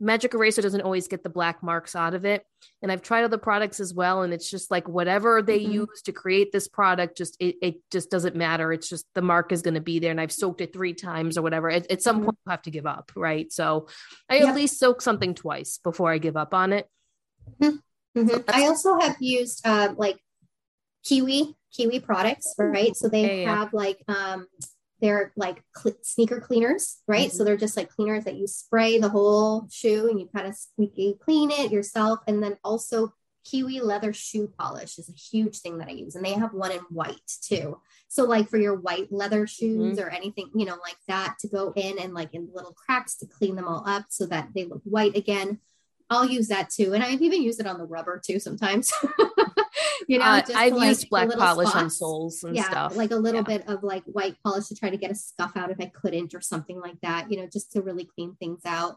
Magic Eraser doesn't always get the black marks out of it. And I've tried other products as well. And it's just like whatever they mm-hmm. use to create this product, just it, it just doesn't matter. It's just the mark is going to be there. And I've soaked it three times or whatever. At, at some mm-hmm. point, you have to give up. Right. So I yeah. at least soak something twice before I give up on it. Mm-hmm. mm-hmm. I also have used uh, like Kiwi, Kiwi products, right? So they yeah, have yeah. like um they're like cl- sneaker cleaners, right? Mm-hmm. So they're just like cleaners that you spray the whole shoe and you kind of squeaky clean it yourself. And then also Kiwi leather shoe polish is a huge thing that I use. And they have one in white too. So like for your white leather shoes mm-hmm. or anything, you know, like that to go in and like in little cracks to clean them all up so that they look white again. I'll use that too. And I've even used it on the rubber too sometimes. (laughs) you know, uh, I've like used black polish spots. on soles and yeah, stuff. Like a little yeah. bit of like white polish to try to get a scuff out if I couldn't or something like that, you know, just to really clean things out.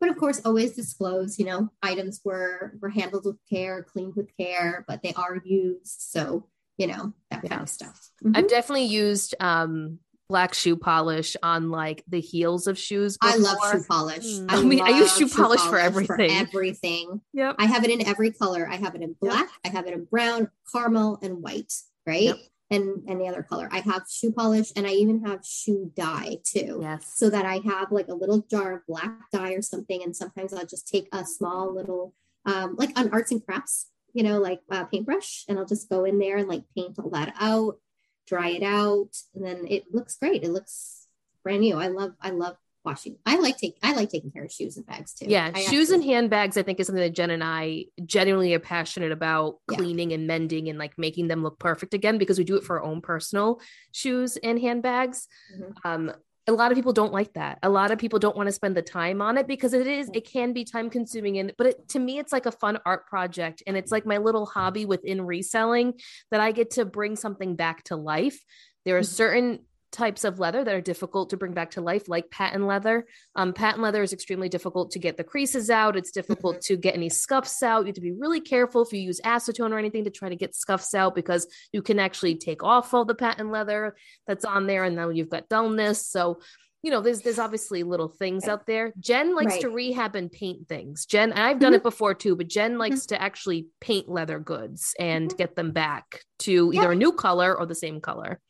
but of course always disclose you know items were were handled with care cleaned with care but they are used so you know that kind of stuff mm-hmm. i've definitely used um black shoe polish on like the heels of shoes. I love shoe polish. Mm. I mean, I use love shoe polish for everything. everything. Yep. I have it in every color. I have it in black. I have it in brown, caramel, and white. Right. Yep. And any other color. I have shoe polish, and I even have shoe dye too. Yes. So that I have like a little jar of black dye or something, and sometimes I'll just take a small little, um, like on arts and crafts, you know, like a paintbrush, and I'll just go in there and like paint all that out, dry it out, and then it looks great. It looks brand new. I love, I love washing. I like taking I like taking care of shoes and bags too. Yeah, I shoes and handbags, I think, is something that Jen and I genuinely are passionate about Yeah. cleaning and mending and like making them look perfect again because we do it for our own personal shoes and handbags. Mhm. Um, a lot of people don't like that. A lot of people don't want to spend the time on it because it is, it can be time consuming. And but it, to me, it's like a fun art project, and it's like my little hobby within reselling that I get to bring something back to life. There are Mhm. certain types of leather that are difficult to bring back to life, like patent leather. Um, patent leather is extremely difficult to get the creases out. It's difficult to get any scuffs out. You have to be really careful if you use acetone or anything to try to get scuffs out because you can actually take off all the patent leather that's on there, and now you've got dullness. So, you know, there's there's obviously little things out there. Jen likes Right. to rehab and paint things. Jen, and I've done it before too, but Mm-hmm. Jen likes to actually paint leather goods and get them back to Yeah. either a new color or the same color.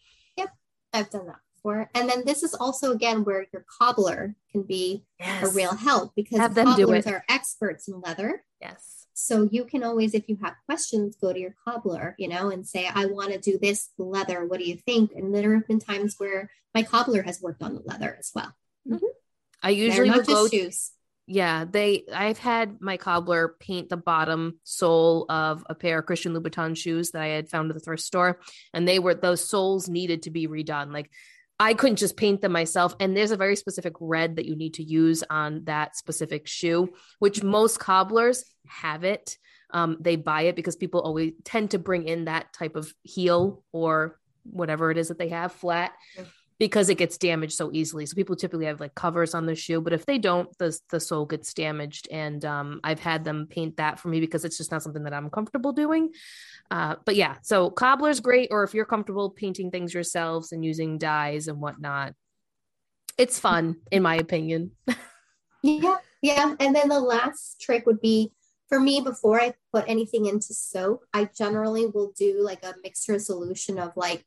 I've done that before. And then this is also again where your cobbler can be a real help because Have cobblers are experts in leather. yes. So you can always, if you have questions, go to your cobbler, you know, and say, I want to do this leather. What do you think? And there have been times where my cobbler has worked on the leather as well. Mm-hmm. I usually would go shoes. Yeah, they I've had my cobbler paint the bottom sole of a pair of Christian Louboutin shoes that I had found at the thrift store and they were those soles needed to be redone. Like I couldn't just paint them myself and there's a very specific red that you need to use on that specific shoe, which most cobblers have it. Um, they buy it because people always tend to bring in that type of heel or whatever it is that they have flat because it gets damaged so easily. So people typically have like covers on the shoe, but if they don't, the the sole gets damaged. And um, I've had them paint that for me because it's just not something that I'm comfortable doing. Uh, but yeah, so cobbler's great, or if you're comfortable painting things yourselves and using dyes and whatnot, it's fun in my opinion. (laughs) Yeah, yeah. And then the last trick would be for me before I put anything into soap, I generally will do like a mixture solution of like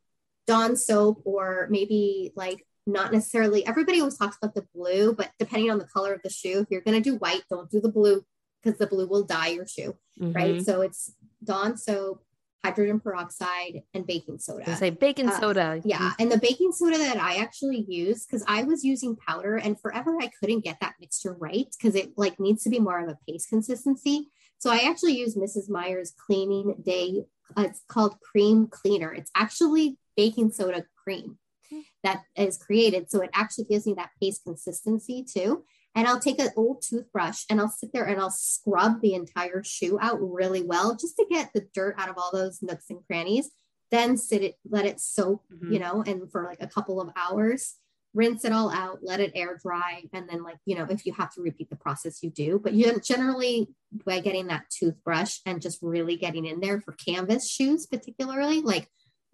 Dawn soap or maybe like not necessarily everybody always talks about the blue, but depending on the color of the shoe, if you're gonna do white, don't do the blue because the blue will dye your shoe, right? Mhm. So it's Dawn soap, hydrogen peroxide, and baking soda. I say baking Uh, soda. Yeah. And the baking soda that I actually use, because I was using powder and forever I couldn't get that mixture right because it like needs to be more of a paste consistency. So I actually use Mrs. Meyer's cleaning day. uh, it's called cream cleaner. It's actually baking soda cream that is created. So it actually gives me that paste consistency too. And I'll take an old toothbrush and I'll sit there and I'll scrub the entire shoe out really well just to get the dirt out of all those nooks and crannies. Then sit it, let it soak, Mhm. you know, and for like a couple of hours, rinse it all out, let it air dry. And then, like, you know, if you have to repeat the process, you do. But you generally, by getting that toothbrush and just really getting in there for canvas shoes, particularly, like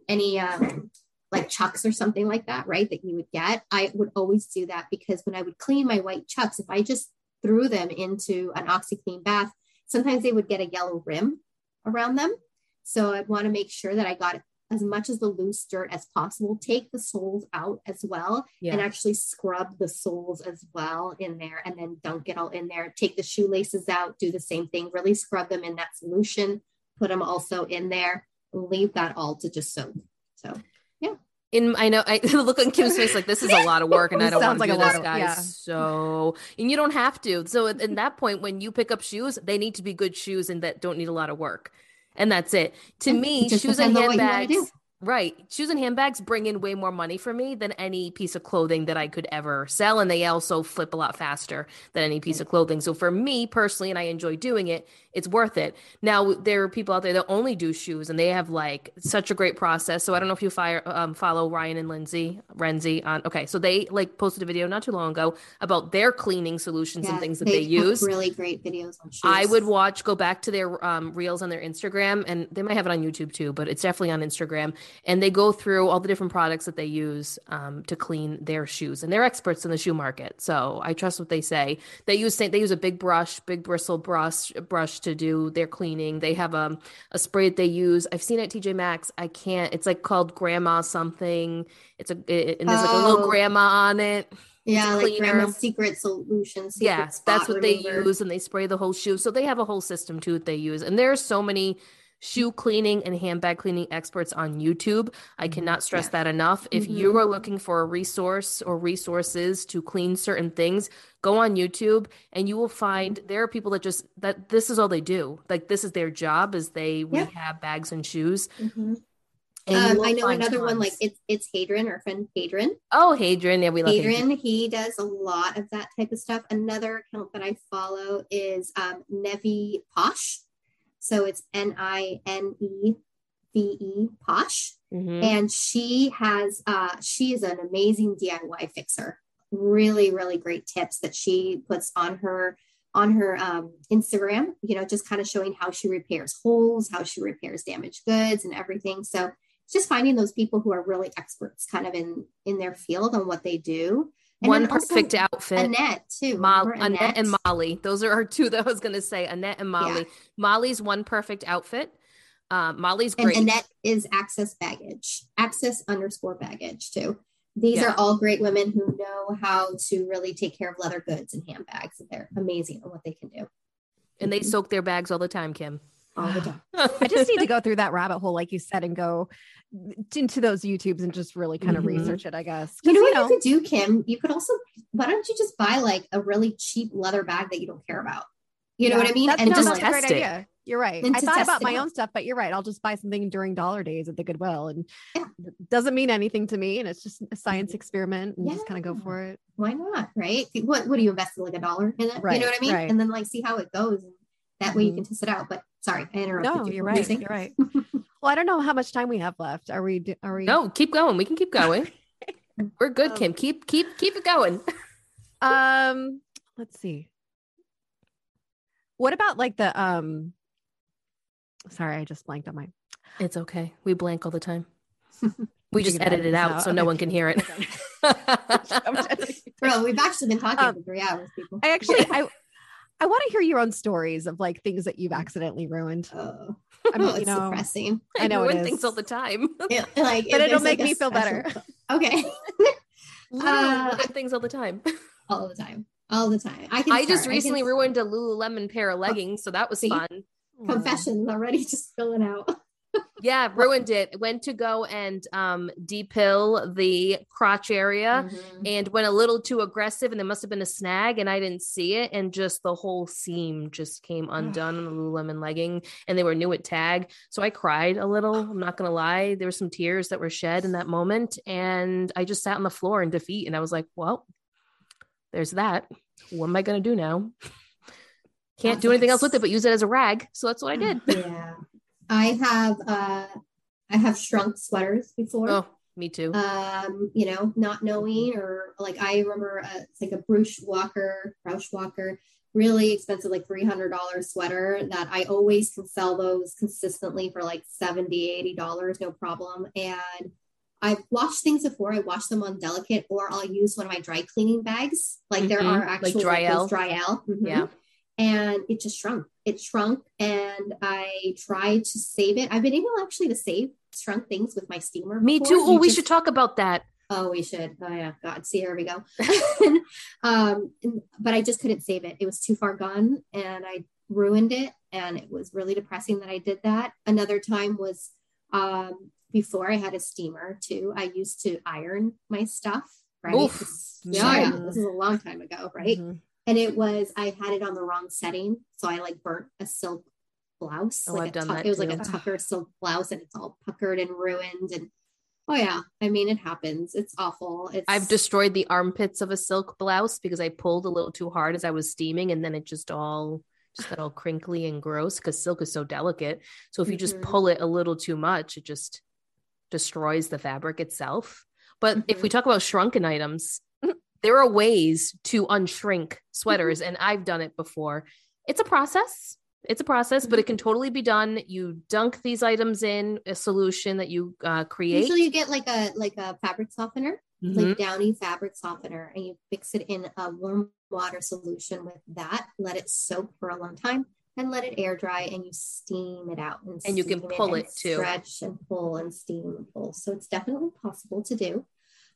any, um, like chucks or something like that, right? That you would get. I would always do that because when I would clean my white chucks, if I just threw them into an OxiClean bath, sometimes they would get a yellow rim around them. So I'd want to make sure that I got as much as the loose dirt as possible. Take the soles out as well Yeah. and actually scrub the soles as well in there and then dunk it all in there. Take the shoelaces out, do the same thing, really scrub them in that solution, put them also in there, leave that all to just soak. So yeah. in I know I (laughs) look on Kim's face like this is a lot of work and I don't want to like do a this, lot of- guys. yeah. So and you don't have to. So at, at that point, when you pick up shoes, they need to be good shoes and that don't need a lot of work. And that's it. To me, it shoes and depends on what you wanna handbags. Right. Shoes and handbags bring in way more money for me than any piece of clothing that I could ever sell. And they also flip a lot faster than any piece of clothing. So for me personally, and I enjoy doing it, it's worth it. Now, there are people out there that only do shoes and they have like such a great process. So I don't know if you fire, um, follow Ryan and Lindsay Renzi on. Okay. So they like posted a video not too long ago about their cleaning solutions and things that they, have use. Really great videos on shoes. I would watch, go back to their um, reels on their Instagram, and they might have it on YouTube too, but it's definitely on Instagram. And they go through all the different products that they use um, to clean their shoes and they're experts in the shoe market. So i trust what they say. They use they use a big brush big bristle brush brush to do their cleaning. They have a, a spray that they use. I've seen it at tj maxx. I can't it's like called grandma something. It's a it, and there's like a little Oh. grandma on it. Yeah, like. Grandma's Secret solutions. Secret yes that's what they use and they spray the whole shoe. So they have a whole system too that they use. And there are so many shoe cleaning and handbag cleaning experts on youtube i cannot stress Yeah. that enough if Mhm. you are looking for a resource or resources to clean certain things go on youtube and you will find there are people that just that this is all they do like this is their job is they Yeah. rehab bags and shoes Mhm. and Um, I know another one like it's it's Hadrian, our friend Hadrian. oh hadrian yeah we love hadrian, Hadrian, he does a lot of that type of stuff. Another account that I follow is um, Nevi Posh. So it's N I N E V E Posh. Mhm. And she has, uh, she is an amazing DIY fixer. Really, really great tips that she puts on her on her um, Instagram. You know, just kind of showing how she repairs holes, how she repairs damaged goods, and everything. So it's just finding those people who are really experts, kind of in in their field on what they do. And one perfect outfit Annette too. Mo- Remember Annette and Molly. Those are our two that I was going to say. Annette and Molly. Molly's one perfect outfit. Uh, Molly's and. Annette is access baggage, access underscore baggage too. These Yeah. are all great women who know how to really take care of leather goods and handbags. They're amazing at what they can do and they soak their bags all the time, Kim. All the (laughs) time. I just need to go through that rabbit hole, like you said, and go into those YouTubes and just really kind of Mhm. research it, I guess. You know what you could do, Kim? You could also, why don't you just buy like a really cheap leather bag that you don't care about? You know Yeah, what I mean? And no, just that's a great test it. idea. You're right. And I thought about my own stuff, but you're right. I'll just buy something during dollar days at the Goodwill, and Yeah. it doesn't mean anything to me. And it's just a science Mhm. experiment, and just kind of go for it. why not? Right? What What do you invest in like a dollar in it? You know what I mean? right. And then like see how it goes. That way you can test it out. But sorry, I interrupted No, you. you're What were you right. You're right. well, I don't know how much time we have left. Are we? Are we? No, keep going. We can keep going. (laughs) We're good, Um, Kim. Keep keep keep it going. (laughs) Um, let's see. What about like the um? Sorry, I just blanked on my. It's okay. We blank all the time. (laughs) We You just edit edit it out out. so no one can hear it. Bro, we've actually been talking Um, for three hours, people. I actually I I want to hear your own stories of like things that you've accidentally ruined. Oh, I mean, (laughs) it's you know, depressing. I know I ruin things all the time. (laughs) It- like, But it'll make like, me feel special- better. Okay, (laughs) Uh, ruin things all the time. all the time, all the time. I can. I just recently can- ruined a Lululemon pair of leggings, so that was See? fun. confessions already. Just filling out. Yeah, ruined it. Went to go and um depill the crotch area Mhm. and went a little too aggressive and there must have been a snag and I didn't see it and just the whole seam just came undone on the Lululemon legging and they were new at tag. So I cried a little. I'm not gonna lie. There were some tears that were shed in that moment and I just sat on the floor in defeat and I was like, well, there's that. What am I gonna do now? (laughs) Can't do anything else with it but use it as a rag. So that's what I did. Yeah, I have. uh I have shrunk sweaters before. Oh, me too. um, you know, not knowing or like I remember uh, it's like a Brochu Walker, Brochu Walker, really expensive, like $300 sweater that I always can sell those consistently for like 70 $80, no problem. And I've washed things before. I wash them on delicate, or I'll use one of my dry cleaning bags. Like there Mhm, are actual Dry like those L. dry L. Mhm. Yeah. And it just shrunk. It shrunk, and I tried to save it. I've been able actually to save shrunk things with my steamer. Me before. too. Oh, You we just- should talk about that. Oh, we should. Oh yeah, God. See, here we go. (laughs) (laughs) um, but I just couldn't save it. It was too far gone, and I ruined it. And it was really depressing that I did that. Another time was um, before I had a steamer too. I used to iron my stuff. Right. Oof. Yeah, yeah. This is a long time ago, right? Mhm. And it was I had it on the wrong setting, so I like burnt a silk blouse. Oh, like I've a done tuck- that It was like a tucker silk blouse, and it's all puckered and ruined. And oh yeah, I mean it happens. It's awful. It's I've destroyed the armpits of a silk blouse because I pulled a little too hard as I was steaming, and then it just all just got all crinkly and gross because silk is so delicate. So if you just Mhm. pull it a little too much, it just destroys the fabric itself. But if we Mhm. talk about shrunken items, there are ways to unshrink sweaters, and I've done it before. It's a process. It's a process, but it Mm-hmm. can totally be done. You dunk these items in a solution that you uh, create. Usually you get like a like a fabric softener, Mhm. like Downy fabric softener, and you fix it in a warm water solution with that. Let it soak for a long time and let it air dry, and you steam it out. And you can pull and it, too. Stretch and pull and steam and pull. So it's definitely possible to do.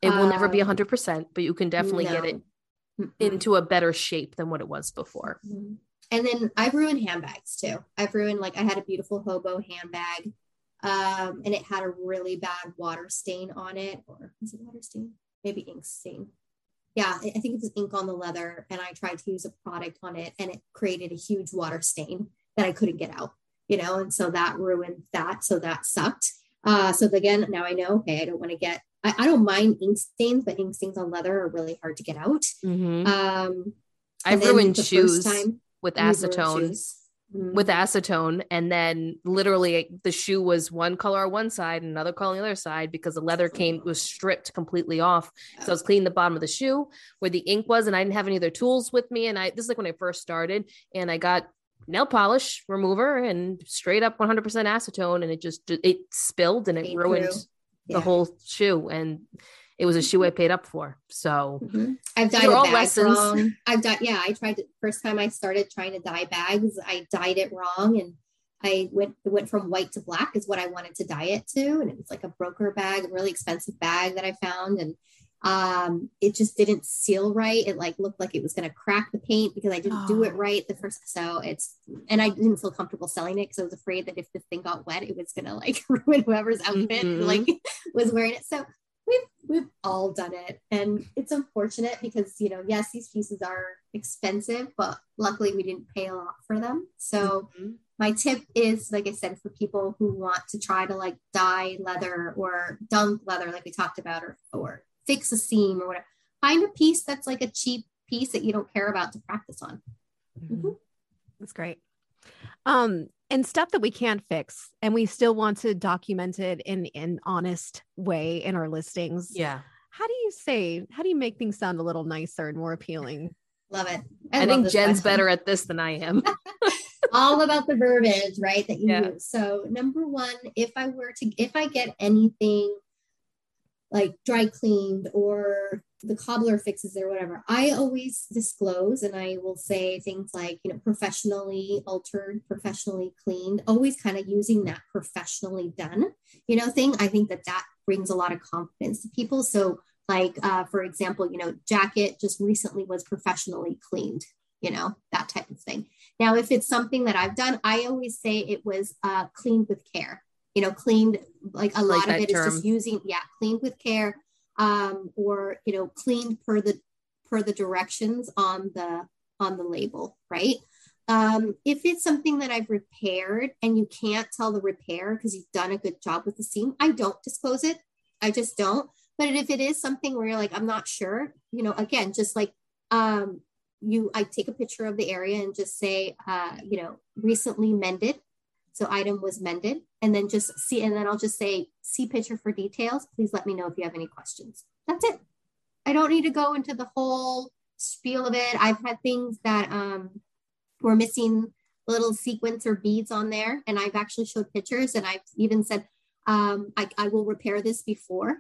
It will never be Um, 100%, but you can definitely get it into a better shape than what it was before. Mhm. And then I've ruined handbags too. I've ruined like I had a beautiful hobo handbag, um, and it had a really bad water stain on it, or is it water stain? Maybe ink stain. Yeah, I I think it was ink on the leather, and I tried to use a product on it, and it created a huge water stain that I couldn't get out. You know, and so that ruined that. So that sucked. Uh, so again, now I know. Okay, I don't want to get. I, I don't mind ink stains, but ink stains on leather are really hard to get out. Mhm. Um, I've ruined shoes with acetone. Mhm. with acetone and then literally the shoe was one color on one side and another color on the other side because the leather came was stripped completely off so i was cleaning the bottom of the shoe where the ink was and i didn't have any other tools with me and i this is like when i first started and i got nail polish remover and straight up 100% acetone and it just it spilled and it ruined through. the whole shoe and it was a shoe i paid up for so Mhm. I've dyed all lessons. wrong. I've dyed, yeah, I tried to, first time I started trying to dye bags, I dyed it wrong and I went it went from white to black is what I wanted to dye it to. And it was like a broker bag, a really expensive bag that I found. And um it just didn't seal right. It like looked like it was gonna crack the paint because I didn't do it Oh. right the first so it's and I didn't feel comfortable selling it because I was afraid that if the thing got wet, it was gonna like (laughs) ruin whoever's outfit Mhm. like (laughs) was wearing it. So we've we've all done it and it's unfortunate because you know yes these pieces are expensive but luckily we didn't pay a lot for them so Mhm. my tip is like i said for people who want to try to like dye leather or dunk leather like we talked about or or fix a seam or whatever find a piece that's like a cheap piece that you don't care about to practice on Mhm. That's great. Um, and stuff that we can't fix and we still want to document it in an honest way in our listings. yeah How do you say, how do you make things sound a little nicer and more appealing? love it i, love think jen's question. better at this than i am (laughs) all about the verbiage, right? That you Yeah. use. So number one, if I were to, if I get anything like dry cleaned or the cobbler fixes or whatever, I always disclose and I will say things like, you know, professionally altered, professionally cleaned, always kind of using that professionally done, you know, thing. I think that that brings a lot of confidence to people. So like, uh, for example, you know, jacket just recently was professionally cleaned, you know, that type of thing. Now, if it's something that I've done, I always say it was uh, cleaned with care. You know, cleaned like a Like lot of it is term. just using, yeah, cleaned with care, um, or you know, cleaned per the per the directions on the on the label, right? Um, if it's something that I've repaired and you can't tell the repair because you've done a good job with the seam, I don't disclose it. I just don't. But if it is something where you're like, I'm not sure, you know, again, just like um, you i take a picture of the area and just say uh, you know recently mended so item was mended. And then just see and then i'll just say see picture for details. Please let me know if you have any questions. That's it. I don't need to go into the whole spiel of it. I've had things that um, were missing little sequins or beads on there. And i've actually showed pictures and i've even said um, I, I will repair this beforehand,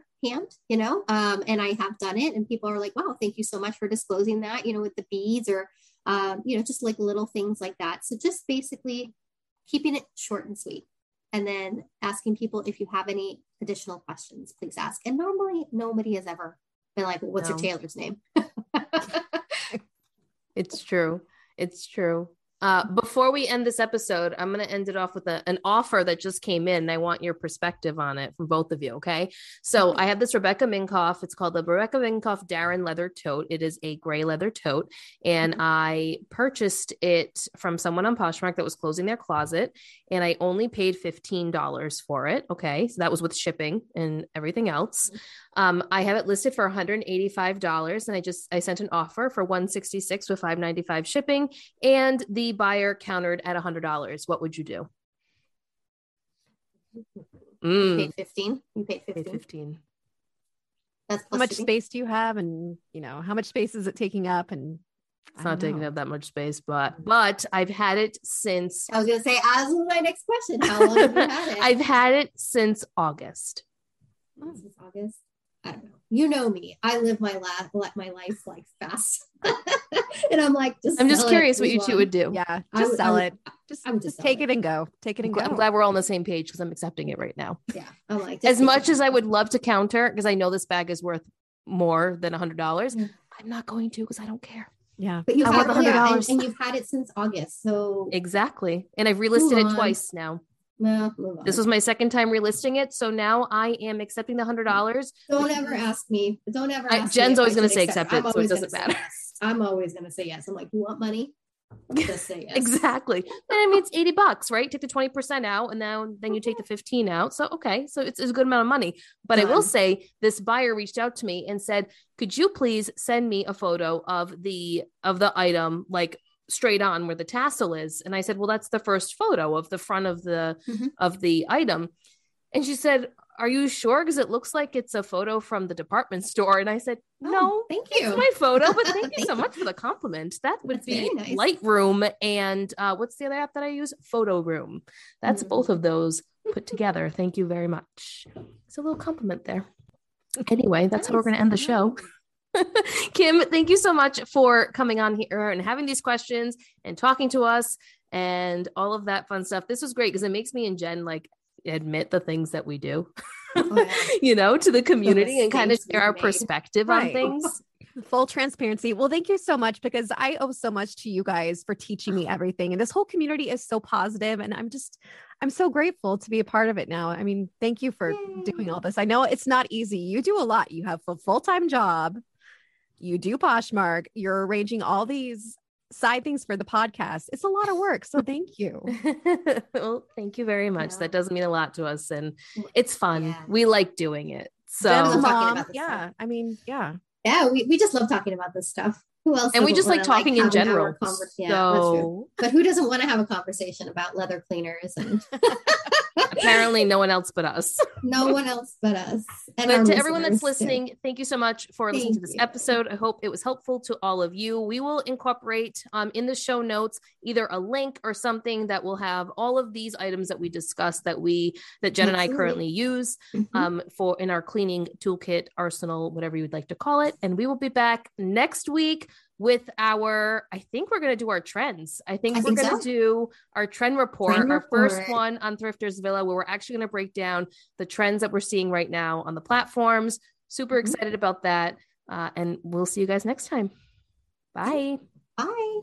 you know, um, and I have done it. And people are like, wow, thank you so much for disclosing that, you know, with the beads or, um, you know, just like little things like that. So just basically keeping it short and sweet. And then asking people if you have any additional questions, please ask. And normally nobody has ever been like, well, what's No. your tailor's name? (laughs) It's true. It's true. Uh, before we end this episode, I'm going to end it off with a, an offer that just came in. And I want your perspective on it from both of you. Okay. So I have this Rebecca Minkoff. It's called the Rebecca Minkoff Darren Leather Tote. It is a gray leather tote. And I purchased it from someone on Poshmark that was closing their closet. And I only paid $15 for it. Okay. So that was with shipping and everything else. Um, I have it listed for $185 and I just I sent an offer for 166 with 595 shipping and the buyer countered at $100. What would you do? You Mm, paid 15. You paid paid 15. 15. That's How much shipping. space do you have? And, you know, how much space is it taking up? And It's not taking up that much space, but but I've had it since I was gonna say, as my next question. How long have you had it? (laughs) I've had it since August. Since August. I don't know. You know me. I live my la- let my life like fast, (laughs) and I'm like, just I'm just sell it, curious what you two would do. Yeah, just would- sell I it. Just, I would just just take sell it and go. Take it and go. I'm glad we're all on the same page because I'm accepting it right now. Yeah, I'm like, just As much as I would love to counter, because I know this bag is worth more than a hundred dollars, Mm. I'm not going to because I don't care. Yeah. But you've I had, the yeah, and, $100. and you've had it since August. So Exactly. And I've relisted Move it twice now. On. This was my second time relisting it. So now I am accepting the hundred dollars. don't ever ask me. Don't ever I- Jen's always gonna say accept it, so it doesn't matter. yes. I'm always gonna say yes. I'm like, you want money? Just say (laughs) yes. Exactly. And I mean it's 80 bucks, right? Take the 20% out and now then you take the 15 out. So okay. So it's, it's a good amount of money. But I will say this buyer reached out to me and said, could you please send me a photo of the of the item like straight on where the tassel is? And I said, Well, that's the first photo of the front of the Mhm. of the item. And she said, Are you sure? Because it looks like it's a photo from the department store. And I said, Oh, No, thank it's you. my photo, but thank (laughs) you so much for the compliment. That would That's be nice. Lightroom and uh, what's the other app that I use? Photo Room. That's Mm. both of those put together. Thank you very much. It's a little compliment there. Anyway, that's how we're going to end the show. (laughs) Kim, thank you so much for coming on here and having these questions and talking to us and all of that fun stuff. This was great because it makes me and Jen like admit the things that we do, Oh, yeah. (laughs) you know, to the community and kind of share our made. perspective on things. (laughs) Full transparency. Well, thank you so much because I owe so much to you guys for teaching me everything. And this whole community is so positive, And I'm just, I'm so grateful to be a part of it now. I mean, thank you for doing all this. I know it's not easy. You do a lot. You have a full time job, you do Poshmark, you're arranging all these side things for the podcast. It's a lot of work. So thank you. (laughs) well, thank you very much. Yeah. That does mean a lot to us and it's fun. Yeah. We like doing it. So Jen's love talking mom. Yeah. stuff. I mean, yeah. Yeah, we, we just love talking about this stuff. Who else? and we just like talking in an hour general. conver- yeah, that's true. so But who doesn't want to have a conversation about leather cleaners and (laughs) (laughs) apparently no one else but us. no one else but us? And But to everyone that's too. listening, thank you so much for listening to this you. episode. I hope it was helpful to all of you. We will incorporate um, in the show notes either a link or something that will have all of these items that we discussed that we that Jen and I currently use Mhm. um, for in our cleaning toolkit arsenal, whatever you would like to call it. And we will be back next week with our. I think we're going to do our trends. I think I we're going to so. do our trend report, Trend our first one on Thrifters Villa, where we're actually going to break down the trends that we're seeing right now on the platforms. Super Mhm. excited about that. Uh, and we'll see you guys next time. Bye. Bye.